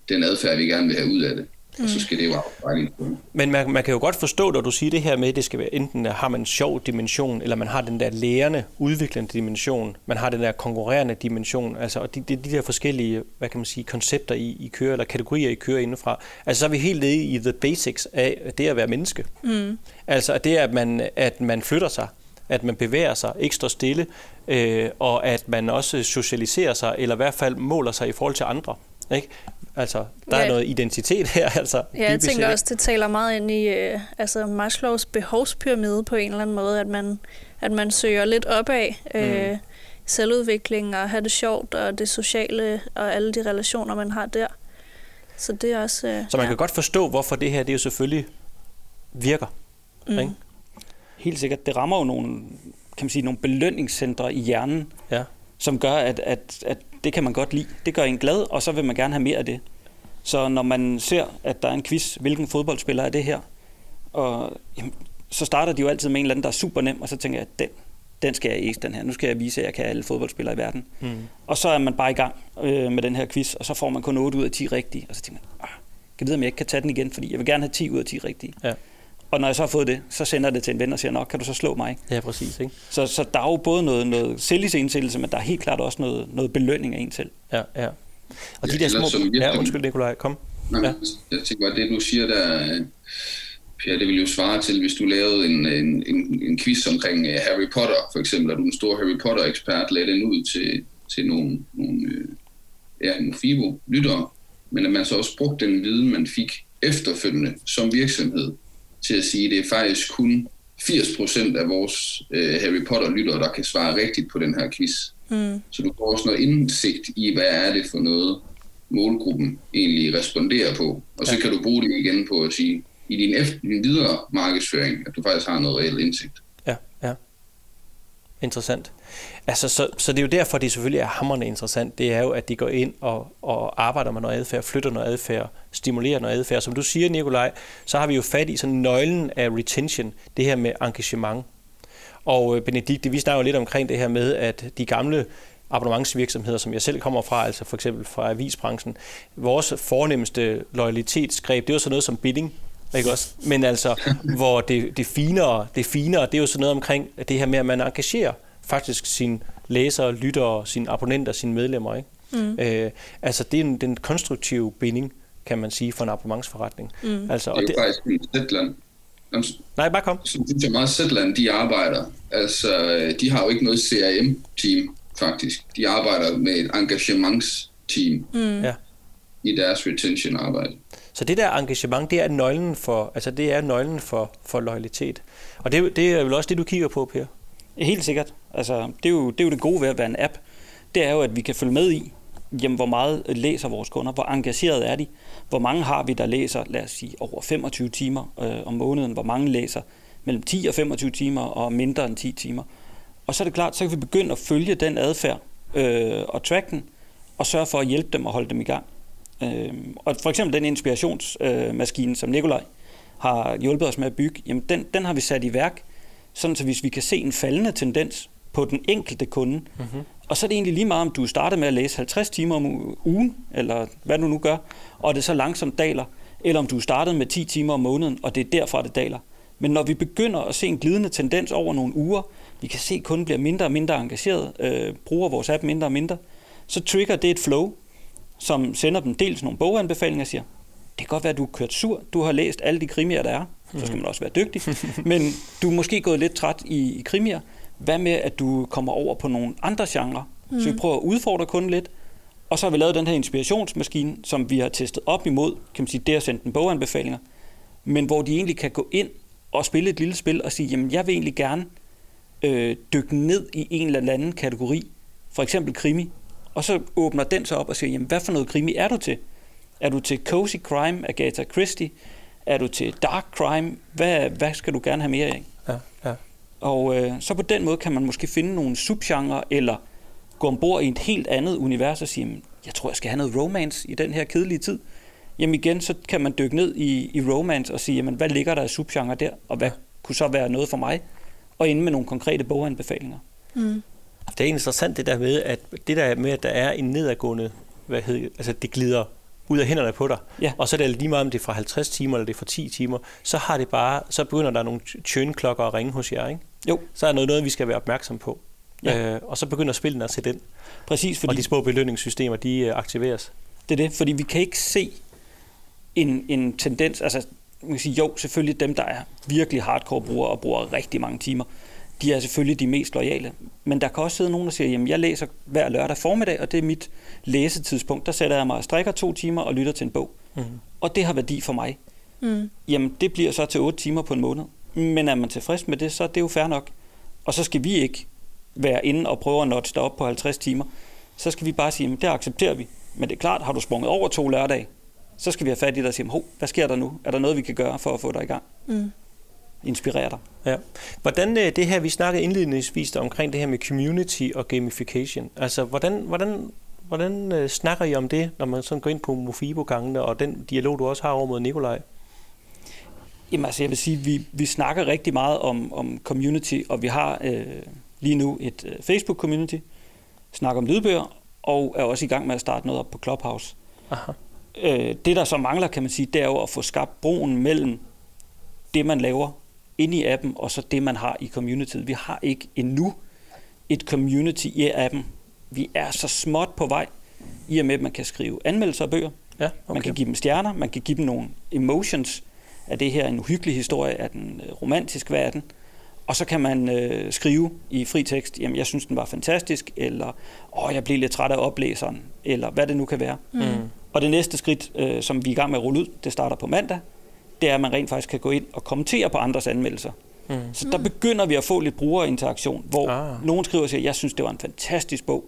den adfærd, vi gerne vil have ud af det. Mm. Og så skal det jo afspejle Men man, man kan jo godt forstå, når du siger det her med, at det skal være enten har man en sjov dimension, eller man har den der lærende, udviklende dimension, man har den der konkurrerende dimension, altså og de, de, de der forskellige, hvad kan man sige, koncepter i, i kører, eller kategorier i kører indenfra. Altså så er vi helt nede i the basics af det at være menneske. Mm. Altså at det, at man, at man flytter sig, at man bevæger sig, ikke står stille, øh, og at man også socialiserer sig, eller i hvert fald måler sig i forhold til andre. Ikke? Altså, der ja. er noget identitet her. Altså, ja, jeg tænker også, det taler meget ind i øh, altså Maslows behovspyramide på en eller anden måde, at man, at man søger lidt opad øh, mm. selvudvikling og have det sjovt og det sociale og alle de relationer, man har der. Så det er også... Øh, Så man ja. kan godt forstå, hvorfor det her det jo selvfølgelig virker. Mm. Ikke? Helt sikkert. Det rammer jo nogle, kan man sige, nogle belønningscentre i hjernen, ja. Som gør, at, at, at det kan man godt lide. Det gør en glad, og så vil man gerne have mere af det. Så når man ser, at der er en quiz, hvilken fodboldspiller er det her, og jamen, så starter de jo altid med en eller anden, der er super nem, og så tænker jeg, at den, den skal jeg ikke, den her. Nu skal jeg vise, at jeg kan alle fodboldspillere i verden. Mm. Og så er man bare i gang øh, med den her quiz, og så får man kun 8 ud af 10 rigtige. Og så tænker man, ah, kan vide, om jeg ikke kan tage den igen, fordi jeg vil gerne have 10 ud af 10 rigtige. Ja. Og når jeg så har fået det, så sender jeg det til en ven og siger, nok kan du så slå mig? Ja, præcis. Ikke? Så, så der er jo både noget, noget selvisensættelse, men der er helt klart også noget, noget belønning af en selv. Ja, ja. Og de ja, der små... Ja, undskyld Nikolaj, kom. Nej, ja. Jeg tænker bare, det du siger der, Per, det vil jo svare til, hvis du lavede en, en, en, en quiz omkring øh, Harry Potter, for eksempel, og du er en stor Harry Potter-ekspert, lagde den ud til, til nogle, nogle, øh, ja, nogle FIBO-lyttere, men at man så også brugte den viden, man fik efterfølgende som virksomhed til at sige, at det er faktisk kun 80% af vores øh, Harry Potter-lyttere, der kan svare rigtigt på den her quiz. Mm. Så du får også noget indsigt i, hvad er det for noget, målgruppen egentlig responderer på. Og så ja. kan du bruge det igen på at sige, i din, efter, din videre markedsføring, at du faktisk har noget reelt indsigt. Interessant. Altså, så, så det er jo derfor, det selvfølgelig er hammerende interessant. Det er jo, at de går ind og, og arbejder med noget adfærd, flytter noget adfærd, stimulerer noget adfærd. Som du siger, Nikolaj, så har vi jo fat i sådan nøglen af retention, det her med engagement. Og øh, Benedikt, Benedikte, vi snakker jo lidt omkring det her med, at de gamle abonnementsvirksomheder, som jeg selv kommer fra, altså for eksempel fra avisbranchen, vores fornemmeste loyalitetsgreb, det var sådan noget som billing ikke også? Men altså, hvor det, det, finere, det finere, det er jo sådan noget omkring det her med, at man engagerer faktisk sine læsere, lyttere, sine abonnenter, sine medlemmer. Ikke? Mm. Øh, altså det er en, den konstruktive binding, kan man sige, for en abonnementsforretning. Mm. Altså, og det er jo det, faktisk Zetland. Nej, bare kom. Så synes jeg meget, Zetland, de arbejder. Altså, de har jo ikke noget CRM-team, faktisk. De arbejder med et engagementsteam mm. i deres retention-arbejde. Så det der engagement, det er nøglen for, altså det er nøglen for, for loyalitet. Og det, det er vel også det, du kigger på, Per? Helt sikkert. Altså, det, er jo, det er jo det gode ved at være en app. Det er jo, at vi kan følge med i, jamen, hvor meget læser vores kunder, hvor engageret er de, hvor mange har vi, der læser, lad os sige, over 25 timer øh, om måneden, hvor mange læser mellem 10 og 25 timer og mindre end 10 timer. Og så er det klart, så kan vi begynde at følge den adfærd øh, og track den, og sørge for at hjælpe dem og holde dem i gang. Øh, og for eksempel den inspirationsmaskine, øh, som Nikolaj har hjulpet os med at bygge, jamen den, den har vi sat i værk, sådan så hvis vi kan se en faldende tendens på den enkelte kunde, mm-hmm. og så er det egentlig lige meget, om du starter med at læse 50 timer om ugen, eller hvad du nu gør, og det så langsomt daler, eller om du startede med 10 timer om måneden, og det er derfra, det daler. Men når vi begynder at se en glidende tendens over nogle uger, vi kan se, at kunden bliver mindre og mindre engageret, øh, bruger vores app mindre og mindre, så trigger det et flow, som sender dem dels nogle boganbefalinger og siger, det kan godt være, at du er kørt sur, du har læst alle de krimier, der er, så skal man også være dygtig, men du er måske gået lidt træt i, i krimier. Hvad med, at du kommer over på nogle andre genrer? Mm. Så vi prøver at udfordre kunden lidt, og så har vi lavet den her inspirationsmaskine, som vi har testet op imod, kan man sige, det at sende den boganbefalinger, men hvor de egentlig kan gå ind og spille et lille spil og sige, jamen jeg vil egentlig gerne øh, dykke ned i en eller anden kategori, for eksempel krimi, og så åbner den sig op og siger, jamen hvad for noget krimi er du til? Er du til cozy crime, Agatha Christie? Er du til dark crime? Hvad, hvad skal du gerne have mere af? Ja, ja. Og øh, så på den måde kan man måske finde nogle subgenre, eller gå ombord i et helt andet univers og sige, jeg tror, jeg skal have noget romance i den her kedelige tid. Jamen igen, så kan man dykke ned i, i romance og sige, jamen, hvad ligger der af subgenre der, og hvad kunne så være noget for mig? Og inde med nogle konkrete boganbefalinger. Mm. Det er interessant det der med, at det der med, at der er en nedadgående, hvad hedder, altså det glider ud af hænderne på dig. Ja. Og så er det lige meget, om det er fra 50 timer eller det er fra 10 timer, så har det bare, så begynder der nogle tjønklokker at ringe hos jer, ikke? Jo. Så er noget, noget vi skal være opmærksom på. Ja. Øh, og så begynder spillene at sætte ind. Præcis, fordi... Og de små belønningssystemer, de øh, aktiveres. Det er det, fordi vi kan ikke se en, en tendens, altså man kan sige, jo, selvfølgelig dem, der er virkelig hardcore brugere og bruger rigtig mange timer, de er selvfølgelig de mest lojale. Men der kan også sidde nogen, der siger, jamen jeg læser hver lørdag formiddag, og det er mit læsetidspunkt. Der sætter jeg mig og strikker to timer og lytter til en bog. Mm. Og det har værdi for mig. Mm. Jamen det bliver så til otte timer på en måned. Men er man tilfreds med det, så er det jo fair nok. Og så skal vi ikke være inde og prøve at notche op på 50 timer. Så skal vi bare sige, at det accepterer vi. Men det er klart, har du sprunget over to lørdage, så skal vi have fat i dig og sige, hvad sker der nu? Er der noget, vi kan gøre for at få dig i gang? Mm inspirere dig. Ja. Hvordan øh, det her, vi snakkede indledningsvis omkring det her med community og gamification. Altså, hvordan, hvordan, hvordan øh, snakker I om det, når man sådan går ind på Mofibo-gangene, og den dialog, du også har over mod Nikolaj? Jamen altså, jeg vil sige, vi, vi snakker rigtig meget om, om community, og vi har øh, lige nu et øh, Facebook-community, snakker om lydbøger, og er også i gang med at starte noget op på Clubhouse. Aha. Øh, det, der så mangler, kan man sige, det er jo at få skabt broen mellem det, man laver inde i appen, og så det, man har i communityet. Vi har ikke endnu et community i appen. Vi er så småt på vej, i og med, at man kan skrive anmeldelser af bøger. Ja, okay. Man kan give dem stjerner, man kan give dem nogle emotions. Er det her en uhyggelig historie? Er den øh, romantisk? Hvad er den? Og så kan man øh, skrive i fri tekst, jamen jeg synes, den var fantastisk, eller åh, jeg blev lidt træt af oplæseren, eller hvad det nu kan være. Mm. Og det næste skridt, øh, som vi er i gang med at rulle ud, det starter på mandag, det er, at man rent faktisk kan gå ind og kommentere på andres anmeldelser. Mm. Så der begynder vi at få lidt brugerinteraktion, hvor ah. nogen skriver og siger, jeg synes, det var en fantastisk bog.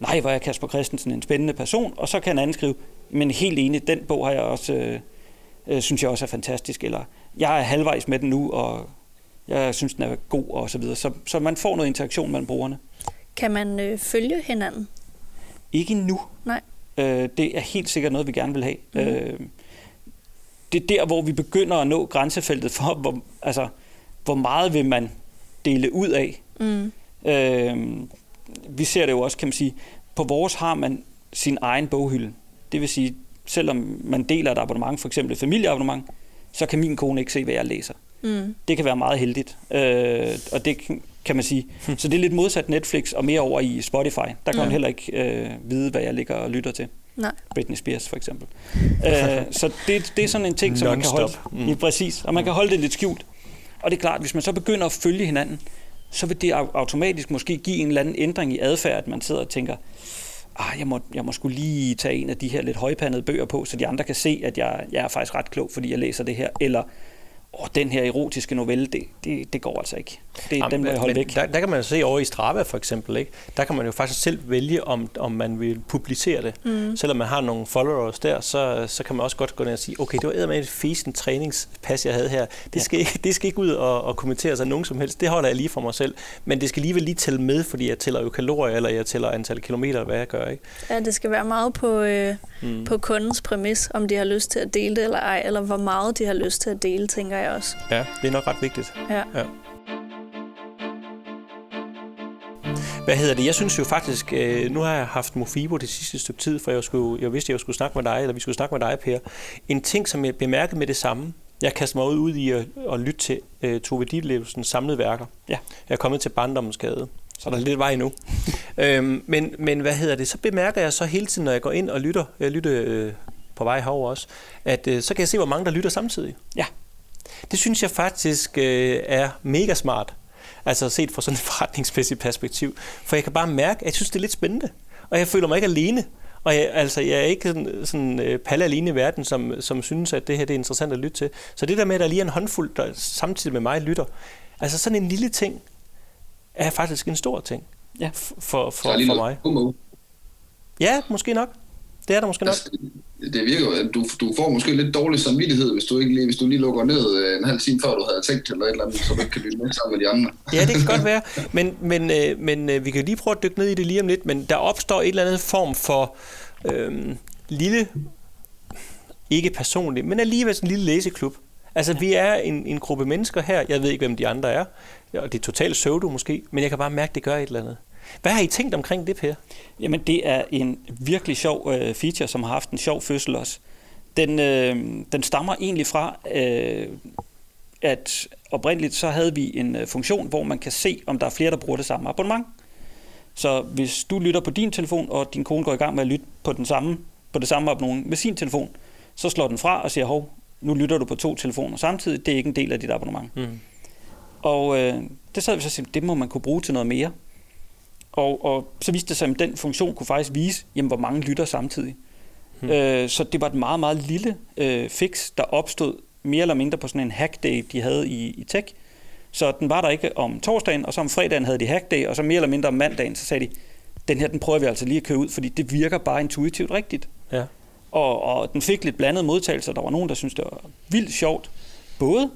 Nej, hvor er Kasper Christensen en spændende person. Og så kan en anden skrive, men helt enig, den bog har jeg også, øh, øh, synes jeg også er fantastisk. Eller jeg er halvvejs med den nu, og jeg synes, den er god, og så videre. Så, så man får noget interaktion mellem brugerne. Kan man øh, følge hinanden? Ikke nu. Nej. Øh, det er helt sikkert noget, vi gerne vil have. Mm. Øh, det er der, hvor vi begynder at nå grænsefeltet for, hvor, altså, hvor meget vil man dele ud af. Mm. Øh, vi ser det jo også, kan man sige, på vores har man sin egen boghylde. Det vil sige, selvom man deler et abonnement, for eksempel et familieabonnement, så kan min kone ikke se, hvad jeg læser. Mm. Det kan være meget heldigt. Øh, og det kan man sige. Så det er lidt modsat Netflix og mere over i Spotify. Der kan mm. man heller ikke øh, vide, hvad jeg ligger og lytter til. Nej. Britney Spears for eksempel. øh, så det, det er sådan en ting, som man kan holde. Mm. Ja, præcis. Og man kan holde det lidt skjult. Og det er klart, hvis man så begynder at følge hinanden, så vil det automatisk måske give en eller anden ændring i adfærd, at man sidder og tænker, ah, jeg, må, jeg må skulle lige tage en af de her lidt højpandede bøger på, så de andre kan se, at jeg, jeg er faktisk ret klog, fordi jeg læser det her. Eller, åh, den her erotiske novelle, det, det, det går altså ikke. Det, Jamen, den må jeg holde væk. Der, der kan man jo se over i Strava for eksempel, ikke? der kan man jo faktisk selv vælge, om, om man vil publicere det. Mm. Selvom man har nogle followers der, så, så kan man også godt gå ned og sige, okay, det var med et fesen træningspas, jeg havde her. Det skal, ikke, det skal ikke ud og, og kommentere sig nogen som helst. Det holder jeg lige for mig selv. Men det skal alligevel lige tælle med, fordi jeg tæller jo kalorier, eller jeg tæller antal kilometer, eller hvad jeg gør. Ikke? Ja, det skal være meget på, øh, mm. på kundens præmis, om de har lyst til at dele det eller ej, eller hvor meget de har lyst til at dele, tænker jeg også. Ja, det er nok ret vigtigt. Ja. ja. Hvad hedder det? Jeg synes jo faktisk, øh, nu har jeg haft Mofibo det sidste stykke tid, for jeg, skulle, jeg vidste, at jeg skulle snakke med dig, eller vi skulle snakke med dig, Per. En ting, som jeg bemærkede med det samme, jeg kaster mig ud i at, at lytte til uh, Tove Ditlevsens samlede værker. Ja. Jeg er kommet til barndommens gade, så der er lidt vej endnu. øhm, men, men hvad hedder det? Så bemærker jeg så hele tiden, når jeg går ind og lytter, jeg lytter øh, på vej herover også, at øh, så kan jeg se, hvor mange der lytter samtidig. Ja. Det synes jeg faktisk øh, er mega smart. Altså set fra sådan et forretningsmæssigt perspektiv. For jeg kan bare mærke, at jeg synes, det er lidt spændende. Og jeg føler mig ikke alene. Og jeg, altså, jeg er ikke sådan, sådan uh, palle alene i verden, som, som synes, at det her det er interessant at lytte til. Så det der med, at der lige er en håndfuld, der samtidig med mig lytter, altså sådan en lille ting, er faktisk en stor ting ja. for, for, for, for mig. Ja, måske nok. Det er der måske nok. Det virker du, du får måske lidt dårlig samvittighed, hvis du, ikke lige, hvis du lige lukker ned øh, en halv time før du havde tænkt eller et eller andet, så du ikke kan lytte med sammen med de andre. ja, det kan godt være. Men, men, øh, men øh, vi kan lige prøve at dykke ned i det lige om lidt. Men der opstår et eller andet form for øh, lille, ikke personligt, men alligevel en lille læseklub. Altså, vi er en, en gruppe mennesker her. Jeg ved ikke, hvem de andre er. Og det er totalt pseudo måske, men jeg kan bare mærke, at det gør et eller andet. Hvad har I tænkt omkring det, Per? Jamen, det er en virkelig sjov øh, feature, som har haft en sjov fødsel også. Den, øh, den stammer egentlig fra, øh, at oprindeligt så havde vi en øh, funktion, hvor man kan se, om der er flere, der bruger det samme abonnement. Så hvis du lytter på din telefon, og din kone går i gang med at lytte på, den samme, på det samme abonnement med sin telefon, så slår den fra og siger, hov, nu lytter du på to telefoner samtidig, det er ikke en del af dit abonnement. Mm. Og øh, det sad vi så og det må man kunne bruge til noget mere. Og, og så viste det sig, at den funktion kunne faktisk vise, jamen, hvor mange lytter samtidig. Hmm. Øh, så det var et meget, meget lille øh, fix, der opstod mere eller mindre på sådan en hack day, de havde i, i tech. Så den var der ikke om torsdagen, og så om fredagen havde de hack day, og så mere eller mindre om mandagen, så sagde de, den her, den prøver vi altså lige at køre ud, fordi det virker bare intuitivt rigtigt. Ja. Og, og den fik lidt blandet modtagelse. Der var nogen, der syntes, det var vildt sjovt. Både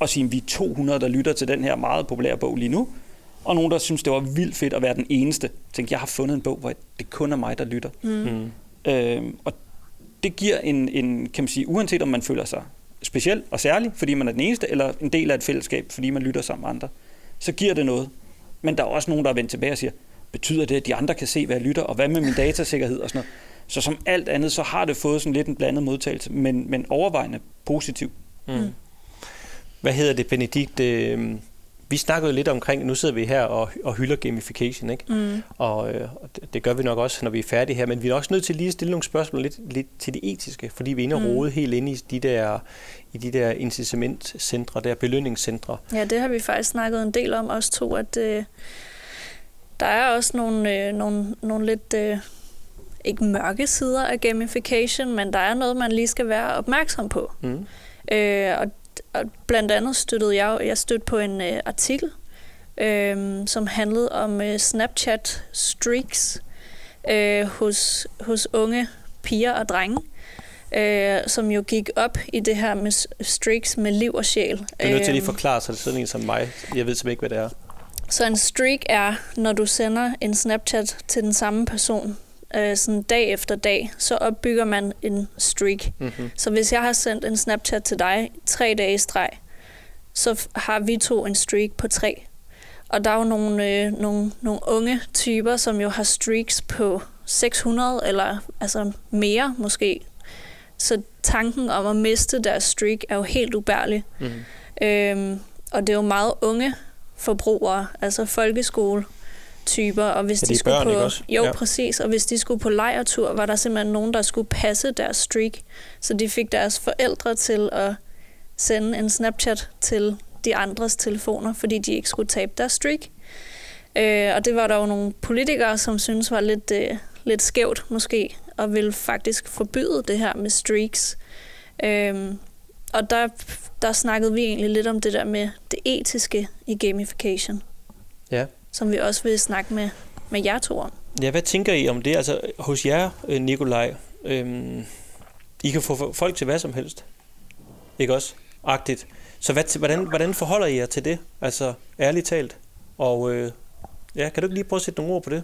at sige, at vi er 200, der lytter til den her meget populære bog lige nu, og nogen, der synes, det var vildt fedt at være den eneste. Jeg tænkte, jeg har fundet en bog, hvor det kun er mig, der lytter. Mm. Mm. Øhm, og det giver en, en, kan man sige, uanset om man føler sig speciel og særlig, fordi man er den eneste, eller en del af et fællesskab, fordi man lytter sammen med andre, så giver det noget. Men der er også nogen, der er vendt tilbage og siger, betyder det, at de andre kan se, hvad jeg lytter, og hvad med min datasikkerhed og sådan noget. Så som alt andet, så har det fået sådan lidt en blandet modtagelse, men, men overvejende positiv. Mm. Hvad hedder det, Benedikt? Øh, vi snakkede lidt omkring, nu sidder vi her og, og hylder gamification, ikke? Mm. Og, øh, og det, det gør vi nok også, når vi er færdige her, men vi er også nødt til lige at stille nogle spørgsmål lidt, lidt til det etiske, fordi vi er inde og mm. rode helt inde i de der, i de der incitamentcentre, der belønningscentre. Ja, det har vi faktisk snakket en del om, også to, at øh, der er også nogle, øh, nogle, nogle lidt... Øh, ikke mørke sider af gamification, men der er noget, man lige skal være opmærksom på. Mm. Øh, og og blandt andet støttede jeg, jeg støttede på en øh, artikel, øh, som handlede om øh, Snapchat streaks øh, hos, hos unge piger og drenge, øh, som jo gik op i det her med streaks med liv og sjæl. Det er nødt til at lige øhm, forklare, så det er sådan en som mig. Jeg ved simpelthen ikke, hvad det er. Så en streak er, når du sender en Snapchat til den samme person, øh, sådan dag efter dag, så opbygger man en streak. Mm-hmm. Så hvis jeg har sendt en Snapchat til dig tre dage i streg, så har vi to en streak på tre. Og der er jo nogle, øh, nogle, nogle unge typer, som jo har streaks på 600 eller altså mere måske. Så tanken om at miste deres streak er jo helt ubærlig. Mm. Øhm, og det er jo meget unge forbrugere, altså folkeskole, typer, og hvis ja, de skulle børn, på jo ja. præcis, og hvis de skulle på lejretur, var der simpelthen nogen der skulle passe deres streak, så de fik deres forældre til at sende en Snapchat til de andres telefoner, fordi de ikke skulle tabe deres streak. Øh, og det var der jo nogle politikere, som synes var lidt, øh, lidt skævt måske, og ville faktisk forbyde det her med streaks. Øh, og der, der snakkede vi egentlig lidt om det der med det etiske i gamification, Ja. Som vi også vil snakke med, med jer to om. Ja, hvad tænker I om det? Altså, hos jer, øh, Nikolaj, øhm, I kan få folk til hvad som helst. Ikke også? Agtigt. Så hvad, hvordan, hvordan forholder I jer til det? Altså, ærligt talt. Og øh, ja, kan du ikke lige prøve at sætte nogle ord på det?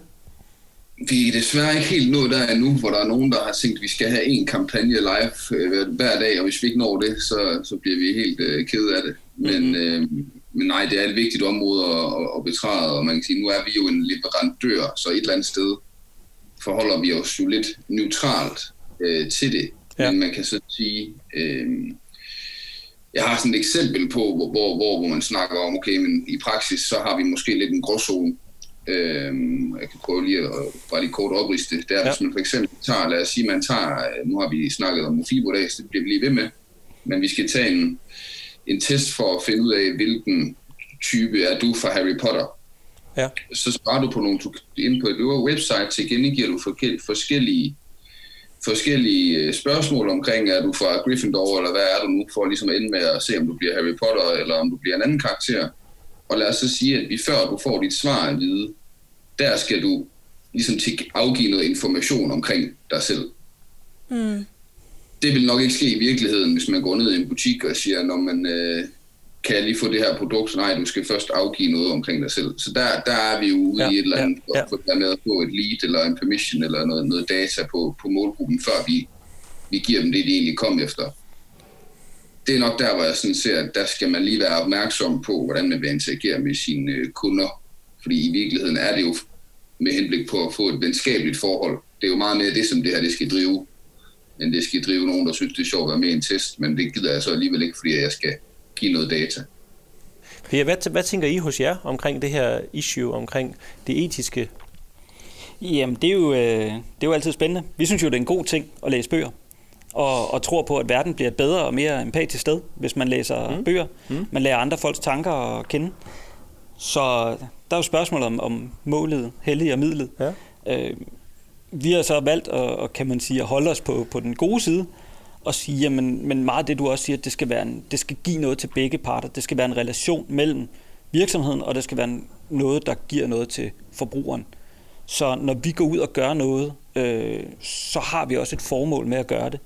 Vi er desværre ikke helt nået der endnu, hvor der er nogen, der har tænkt, at vi skal have en kampagne live øh, hver dag, og hvis vi ikke når det, så, så bliver vi helt øh, ked af det. Men, Mhm. øh, men nej, det er et vigtigt område at, at, betræde, og man kan sige, nu er vi jo en leverandør, så et eller andet sted forholder vi os jo lidt neutralt øh, til det. Ja. Men man kan så sige, øh, jeg har sådan et eksempel på, hvor, hvor, hvor, hvor man snakker om, okay, men i praksis, så har vi måske lidt en gråzone. Øhm, jeg kan prøve lige at bare lige kort opriste det. Det er, Ja. hvis man for eksempel tager, lad os sige, man tager, øh, nu har vi snakket om Mofibo dag, så det bliver vi lige ved med, men vi skal tage en, en test for at finde ud af, hvilken type er du for Harry Potter. Ja. Så svarer du på nogle, du inde på et øvre website, til gengiver du forskellige forskellige øh, spørgsmål omkring, er du fra Gryffindor, eller hvad er du nu, for ligesom at ende med at se, om du bliver Harry Potter, eller om du bliver en anden karakter. Og lad os så sige, at vi før du får dit svar at vide, der skal du ligesom til afgive noget information omkring dig selv. Mm. Det vil nok ikke ske i virkeligheden, hvis man går ned i en butik og siger, når man øh, kan jeg lige få det her produkt? Nej, du skal først afgive noget omkring dig selv. Så der, der er vi jo ude Ja, i et eller andet, ja, ja, ja. for med at få et lead eller en permission eller noget, noget data på, på målgruppen, før vi, vi giver dem det, de egentlig kom efter. Det er nok der, hvor jeg sådan ser, at der skal man lige være opmærksom på, hvordan man vil interagere med sine øh, kunder. Fordi i virkeligheden er det jo med henblik på at få et venskabeligt forhold. Det er jo meget mere det, som det her det skal drive, end det skal drive nogen, der synes, det er sjovt at være med i en test. Men det gider jeg så alligevel ikke, fordi jeg skal give noget data. Per, hvad, hvad tænker I hos jer omkring det her issue, omkring det etiske? Jamen, det er, jo, øh, det er jo altid spændende. Vi synes jo, det er en god ting at læse bøger. Og, og tror på, at verden bliver et bedre og mere empatisk sted, hvis man læser Mm. mm. bøger. Mm. Man lærer andre folks tanker at kende. Så der er jo spørgsmål om, om målet, hellig og midlet. Ja. Øh, vi har så valgt at, kan man sige, at holde os på, på den gode side og sige, jamen, men meget af det, du også siger, det skal, være en, det skal give noget til begge parter. Det skal være en relation mellem virksomheden, og det skal være en, noget, der giver noget til forbrugeren. Så når vi går ud og gør noget, øh, så har vi også et formål med at gøre det.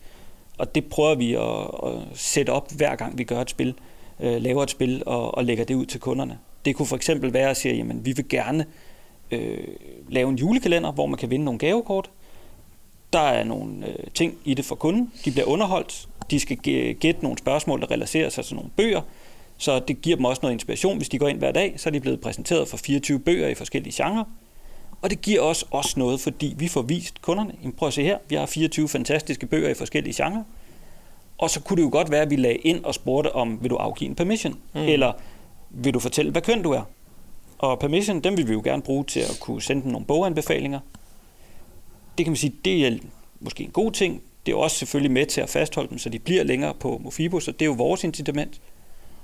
Og det prøver vi at, at sætte op hver gang vi gør et spil, øh, laver et spil og, og lægger det ud til kunderne. Det kunne for eksempel være at sige, jamen vi vil gerne øh, lave en julekalender, hvor man kan vinde nogle gavekort. Der er nogle øh, ting i det for kunden. De bliver underholdt. De skal gæ- gætte nogle spørgsmål, der relaterer sig til nogle bøger. Så det giver dem også noget inspiration. Hvis de går ind hver dag, så er de blevet præsenteret for 24 bøger i forskellige genrer. Og det giver os også noget, fordi vi får vist kunderne, jamen prøv at se her, vi har 24 fantastiske bøger i forskellige genrer. Og så kunne det jo godt være, at vi lagde ind og spurgte om, vil du afgive en permission? Mm. Eller vil du fortælle, hvad køn du er? Og permission, dem vil vi jo gerne bruge til at kunne sende dem nogle boganbefalinger. Det kan man sige, det er måske en god ting. Det er også selvfølgelig med til at fastholde dem, så de bliver længere på Mofibo, så det er jo vores incitament.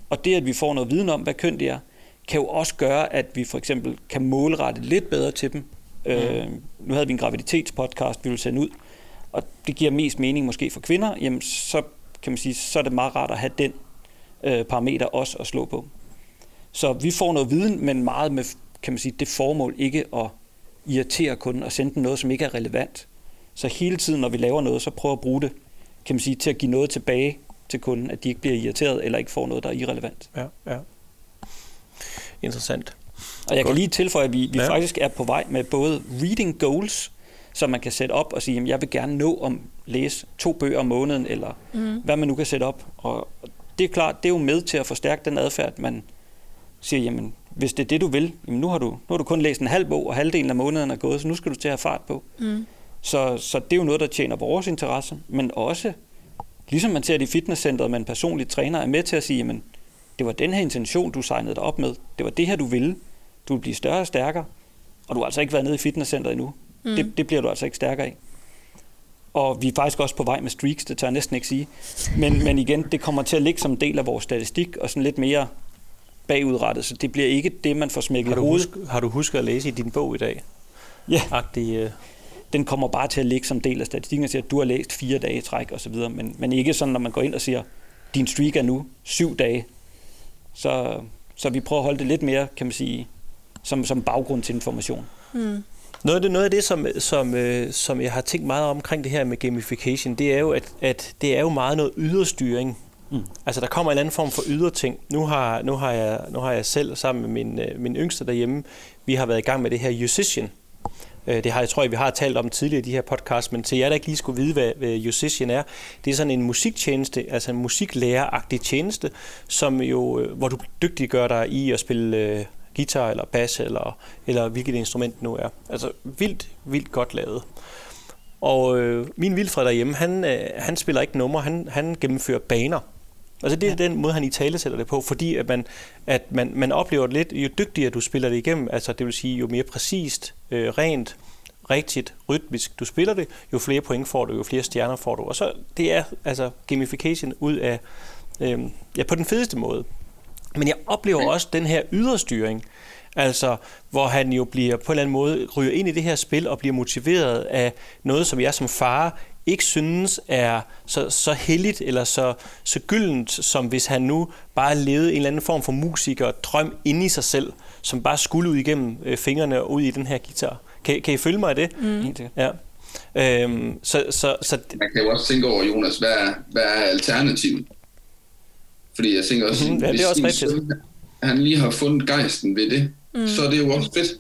Og det, at vi får noget viden om, hvad køn det er, kan jo også gøre, at vi for eksempel kan målrette lidt bedre til dem. Mm. Øh, nu havde vi en graviditetspodcast, vi ville sende ud, og det giver mest mening måske for kvinder, jamen så kan man sige, så er det meget rart at have den øh, parameter også at slå på. Så vi får noget viden, men meget med kan man sige, det formål ikke at irritere kunden og sende dem noget, som ikke er relevant. Så hele tiden, når vi laver noget, så prøver at bruge det kan man sige, til at give noget tilbage til kunden, at de ikke bliver irriteret eller ikke får noget, der er irrelevant. Ja, ja. Interessant. Og jeg Godt. kan lige tilføje, at vi, vi Ja. faktisk er på vej med både reading goals, som man kan sætte op og sige, at jeg vil gerne nå at læse to bøger om måneden, eller mm. hvad man nu kan sætte op. Og det er klart, det er jo med til at forstærke den adfærd, man siger, jamen, hvis det er det, du vil, jamen nu har du, nu har du kun læst en halv bog, og halvdelen af måneden er gået, så nu skal du til at have fart på. Mm. Så, så det er jo noget, der tjener vores interesse, men også, ligesom man ser det i fitnesscenteret med en personlig træner, er med til at sige, jamen, det var den her intention, du signede dig op med. Det var det her, du ville. Du vil blive større og stærkere, og du har altså ikke været nede i fitnesscenteret endnu. Mm. Det, det bliver du altså ikke stærkere af. Og vi er faktisk også på vej med streaks, det tør jeg næsten ikke sige. Men, men igen, det kommer til at ligge som en del af vores statistik, og sådan lidt mere bagudrettet, så det bliver ikke det, man får smækket Har du, hovedet. husk, har du husket at læse i din bog i dag? Ja. Agtig, øh, den kommer bare til at ligge som del af statistikken og siger, at du har læst fire dage i træk osv., men, men ikke sådan, når man går ind og siger, din streak er nu syv dage. Så, så vi prøver at holde det lidt mere, kan man sige, som, som baggrund til information. Mm. Noget af det, noget af det som, som, øh, som jeg har tænkt meget omkring det her med gamification, det er jo, at, at det er jo meget noget yderstyring. Mm. Altså der kommer en anden form for yderting. Nu har, nu har, jeg, nu har jeg selv sammen med min, øh, min yngste derhjemme, vi har været i gang med det her Musician. Øh, det har jeg tror jeg, vi har talt om tidligere i de her podcasts, men til jer, der ikke lige skulle vide, hvad, hvad Musician er, det er sådan en musiktjeneste, altså en musiklæreragtig tjeneste, som jo, øh, hvor du dygtiggør dig i at spille guitar eller bas eller, eller hvilket instrument nu er. Altså vildt, vildt godt lavet. Og øh, min Vilfred derhjemme, han, øh, han spiller ikke numre, han, han gennemfører baner. Altså det er ja. den måde, han i tale sætter det på, fordi at man, at man, man oplever det lidt, jo dygtigere du spiller det igennem, altså det vil sige, jo mere præcist, øh, rent, rigtigt, rytmisk du spiller det, jo flere point får du, jo flere stjerner får du. Og så det er altså gamification ud af, øh, ja på den fedeste måde. Men jeg oplever også den her yderstyring, altså hvor han jo bliver på en eller anden måde ryger ind i det her spil og bliver motiveret af noget, som jeg som far ikke synes er så, så heldigt eller så, så gyldent, som hvis han nu bare levede en eller anden form for musiker og drøm inde i sig selv, som bare skulle ud igennem øh, fingrene og ud i den her guitar. Kan, kan I følge mig i det? Mm. Ja. Øhm, så, så, så, Man kan jo også tænke over, Jonas, hvad er, hvad er alternativet? Fordi jeg tænker også, mm-hmm. ja, det er også rigtigt. Søn, han lige har fundet gejsten ved det, mm. så er det jo også fedt.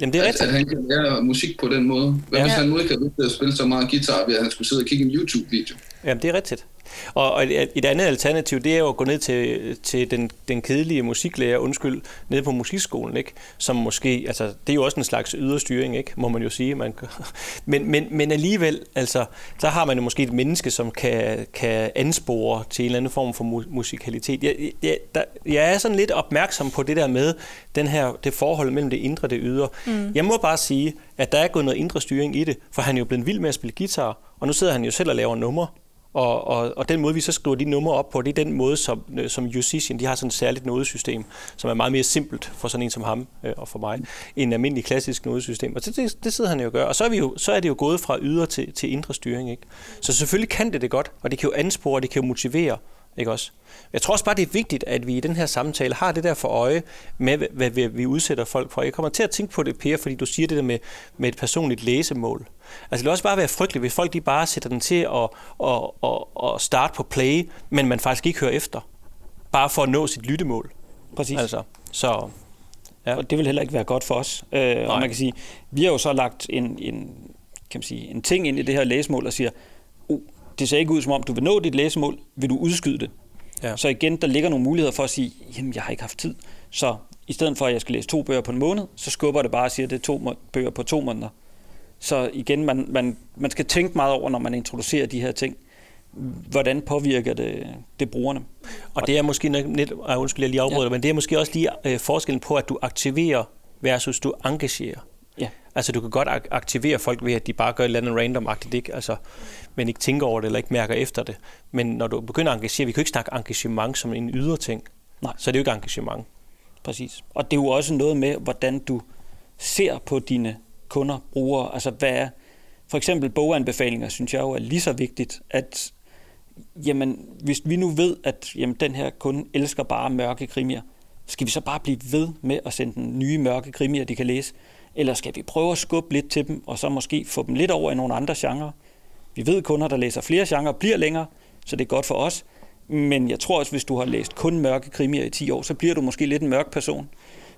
Jamen, det er rigtigt. At, at han kan lære musik på den måde. Hvad ja. hvis han nu ikke har lyst til at spille så meget guitar, ved at han skulle sidde og kigge en YouTube-video? Jamen, det er rigtigt. Og, og et, et andet alternativ, det er jo at gå ned til, til den, den kedelige musiklærer, undskyld, nede på musikskolen, ikke? Som måske, altså, det er jo også en slags yderstyring, ikke? Må man jo sige. Man, men, men, men alligevel, altså, så har man jo måske et menneske, som kan, kan anspore til en eller anden form for mu- musikalitet. Jeg, jeg, der, jeg er sådan lidt opmærksom på det der med den her, det forhold mellem det indre og det ydre. Mm. Jeg må bare sige, at der er gået noget indre styring i det, for han er jo blevet vild med at spille guitar, og nu sidder han jo selv og laver numre. Og, og, og den måde, vi så skriver de numre op på, det er den måde, som, øh, som Musician, de har sådan et særligt nodesystem, som er meget mere simpelt for sådan en som ham øh, og for mig, end en almindelig klassisk nodesystem. Og det, det, det sidder han jo og gør. Og så er, vi jo, så er det jo gået fra ydre til, til indre styring. Ikke? Så selvfølgelig kan det det godt, og det kan jo anspore, og det kan jo motivere. Ikke også? Jeg tror også bare, det er vigtigt, at vi i den her samtale har det der for øje med, hvad vi udsætter folk for. Jeg kommer til at tænke på det, Per, fordi du siger det der med, med et personligt læsemål. Altså det vil også bare være frygteligt, hvis folk de bare sætter den til at, at, at, at starte på play, men man faktisk ikke hører efter. Bare for at nå sit lyttemål. Præcis. Altså, så, ja. Og det vil heller ikke være godt for os. Øh, og man kan sige, vi har jo så lagt en, en, kan man sige, en ting ind i det her læsemål og siger, det ser ikke ud som om, du vil nå dit læsemål, vil du udskyde det? Ja. Så igen, der ligger nogle muligheder for at sige, jamen jeg har ikke haft tid, så i stedet for at jeg skal læse to bøger på en måned, så skubber det bare og siger, at det er to bøger på to måneder. Så igen, man, man, man skal tænke meget over, når man introducerer de her ting, hvordan påvirker det, det brugerne. Og det er måske net, undskyld, jeg lige afbryder, ja. men det er måske også lige øh, forskellen på, at du aktiverer versus du engagerer. Altså du kan godt aktivere folk ved, at de bare gør et eller andet random-agtigt, ikke? Altså, men ikke tænker over det eller ikke mærker efter det. Men når du begynder at engagere, vi kan jo ikke snakke engagement som en ydre ting. Nej. Så det er jo ikke engagement. Præcis. Og det er jo også noget med, hvordan du ser på dine kunder, brugere. Altså hvad er, for eksempel boganbefalinger, synes jeg jo er lige så vigtigt, at jamen, hvis vi nu ved, at jamen, den her kunde elsker bare mørke krimier, skal vi så bare blive ved med at sende den nye mørke krimier, de kan læse? Eller skal vi prøve at skubbe lidt til dem, og så måske få dem lidt over i nogle andre genrer? Vi ved, at kunder, der læser flere genrer, bliver længere, så det er godt for os. Men jeg tror også, hvis du har læst kun mørke krimier i 10 år, så bliver du måske lidt en mørk person.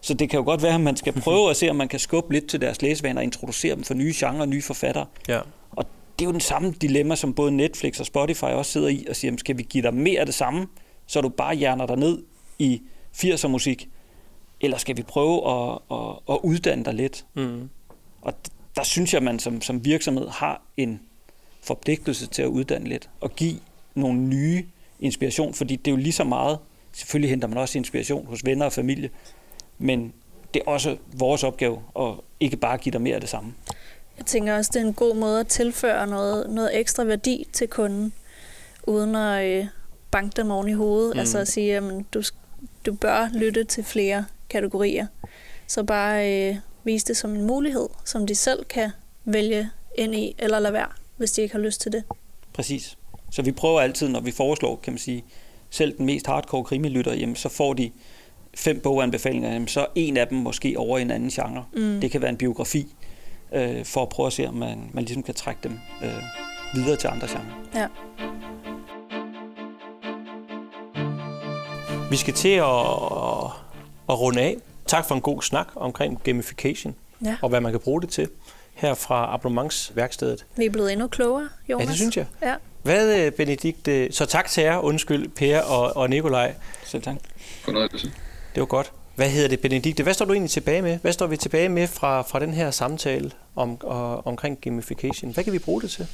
Så det kan jo godt være, at man skal prøve at se, om man kan skubbe lidt til deres læsevaner og introducere dem for nye genrer og nye forfattere. Ja. Og det er jo den samme dilemma, som både Netflix og Spotify også sidder i og siger, skal vi give dig mere af det samme, så du bare hjerner dig ned i 80'er musik, eller skal vi prøve at, at, at uddanne dig lidt? Mm. Og der synes jeg, at man som, som virksomhed har en forpligtelse til at uddanne lidt og give nogle nye inspiration, fordi det er jo lige så meget, selvfølgelig henter man også inspiration hos venner og familie, men det er også vores opgave at ikke bare give dig mere af det samme. Jeg tænker også, det er en god måde at tilføre noget, noget ekstra værdi til kunden, uden at øh, banke dem oven i hovedet. Mm. Altså at sige, at du, du bør lytte til flere kategorier. Så bare øh, vise det som en mulighed, som de selv kan vælge ind i eller lade være, hvis de ikke har lyst til det. Præcis. Så vi prøver altid, når vi foreslår, kan man sige, selv den mest hardcore krimilytter, jamen, så får de fem boganbefalinger, jamen, så en af dem måske over i en anden genre. Mm. Det kan være en biografi, øh, for at prøve at se, om man, man ligesom kan trække dem øh, videre til andre genrer. Ja. Vi skal til at, at runde af. Tak for en god snak omkring gamification Ja. og hvad man kan bruge det til her fra abonnementsværkstedet. Vi er blevet endnu klogere, Jonas. Ja, det synes jeg. Ja. Hvad, øh, Benedikte? Så tak til jer. Undskyld, Per og, og Nikolaj. Selv tak. Fornøjelse. Det var godt. Hvad hedder det, Benedikte? Hvad står du egentlig tilbage med? Hvad står vi tilbage med fra, fra den her samtale om, og, omkring gamification? Hvad kan vi bruge det til?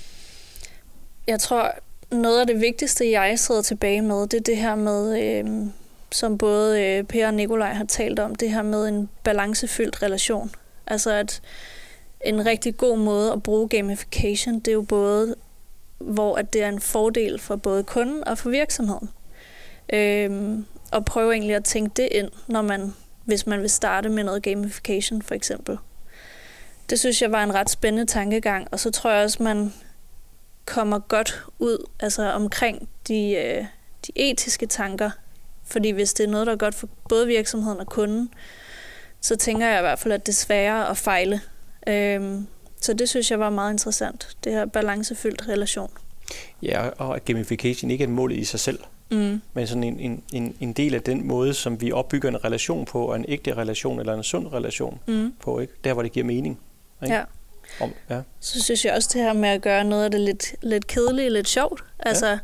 Jeg tror, noget af det vigtigste, jeg sidder tilbage med, det er det her med, øh, som både øh, Per og Nikolaj har talt om, det her med en balancefyldt relation. Altså at en rigtig god måde at bruge gamification, det er jo både, hvor at det er en fordel for både kunden og for virksomheden. Øhm, og prøve egentlig at tænke det ind, når man, hvis man vil starte med noget gamification for eksempel. Det synes jeg var en ret spændende tankegang, og så tror jeg også, man kommer godt ud altså omkring de, øh, de etiske tanker. Fordi hvis det er noget, der er godt for både virksomheden og kunden, så tænker jeg i hvert fald, at det er sværere at fejle. Øhm, så det synes jeg var meget interessant, det her balancefyldt relation. Ja, og at gamification ikke er et mål i sig selv, Mm. men sådan en, en, en, del af den måde, som vi opbygger en relation på, og en ægte relation eller en sund relation Mm. på, ikke? der hvor det giver mening. Ikke? Ja. Om, ja. Så synes jeg også det her med at gøre noget af det lidt, lidt kedelige, lidt sjovt. Altså ja.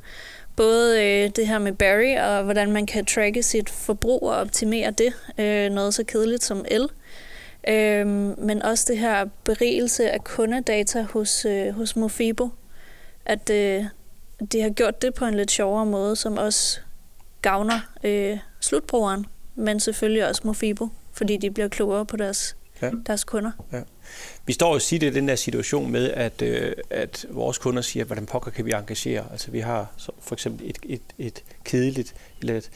Både øh, det her med Barry, og hvordan man kan tracke sit forbrug og optimere det. Øh, noget så kedeligt som el. Øh, men også det her berigelse af kundedata hos, øh, hos Mofibo. At øh, de har gjort det på en lidt sjovere måde, som også gavner øh, slutbrugeren, men selvfølgelig også Mofibo, fordi de bliver klogere på deres, Ja. ja. deres kunder. Vi står jo tit i den der situation med, at, øh, at vores kunder siger, hvordan pokker kan vi engagere? Altså vi har så for eksempel et, et, et kedeligt, eller et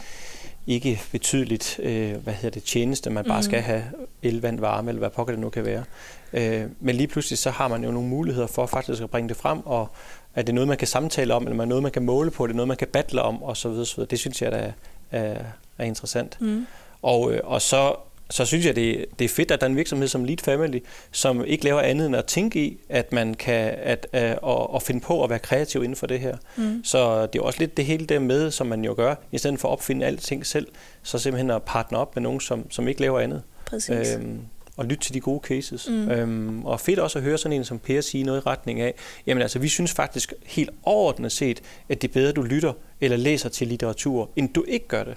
ikke betydeligt, øh, hvad hedder det, tjeneste, man bare Mhm. skal have el, vand, varme, eller hvad pokker det nu kan være. Øh, men lige pludselig så har man jo nogle muligheder for faktisk at bringe det frem, og er det noget, man kan samtale om, eller er det noget, man kan måle på, er det noget, man kan battle om, og så videre, så videre. Det synes jeg, der er, er, er interessant. Mm. Og, øh, og så, så synes jeg, det, det er fedt, at der er en virksomhed som Lead Family, som ikke laver andet end at tænke i, at man kan at, at, at, at finde på at være kreativ inden for det her. Mm. Så det er også lidt det hele der med, som man jo gør, i stedet for at opfinde alting selv, så simpelthen at partner op med nogen, som, som ikke laver andet. Præcis. Øhm, og lytte til de gode cases. Mm. Øhm, og fedt også at høre sådan en som Per sige noget i retning af, jamen altså vi synes faktisk helt overordnet set, at det er bedre, du lytter eller læser til litteratur, end du ikke gør det.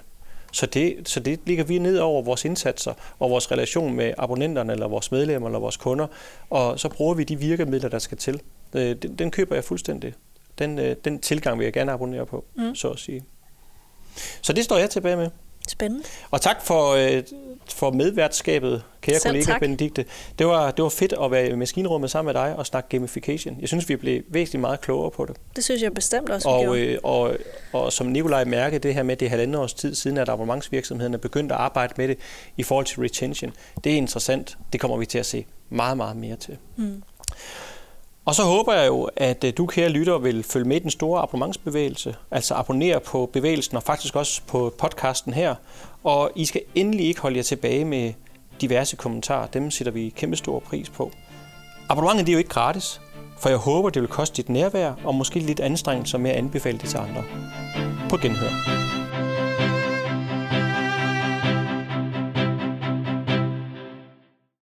Så det, så det ligger vi ned over vores indsatser og vores relation med abonnenterne eller vores medlemmer eller vores kunder, og så bruger vi de virkemidler, der skal til. Øh, Den, den køber jeg fuldstændig. Den, øh, den tilgang vil jeg gerne abonnere på, Mm. så at sige. Så det står jeg tilbage med. Spændende. Og tak for, øh, for medværtskabet, kære Selv kollega tak. Benedikte. Det var, det var fedt at være i maskinrummet sammen med dig og snakke gamification. Jeg synes, vi blev væsentligt meget klogere på det. Det synes jeg bestemt også, Og, øh, og, og som Nikolaj mærkede, det her med, det er halvandet års tid siden, at abonnementsvirksomhederne er begyndt at arbejde med det i forhold til retention. Det er interessant. Det kommer vi til at se meget, meget mere til. Mm. Og så håber jeg jo, at øh, du, kære lytter, vil følge med i den store abonnementsbevægelse. Altså abonnere på bevægelsen og faktisk også på podcasten her. Og I skal endelig ikke holde jer tilbage med diverse kommentarer. Dem sætter vi kæmpe stor pris på. Abonnementet er jo ikke gratis, for jeg håber, det vil koste dit nærvær og måske lidt anstrengelse med at anbefale det til andre. På genhør.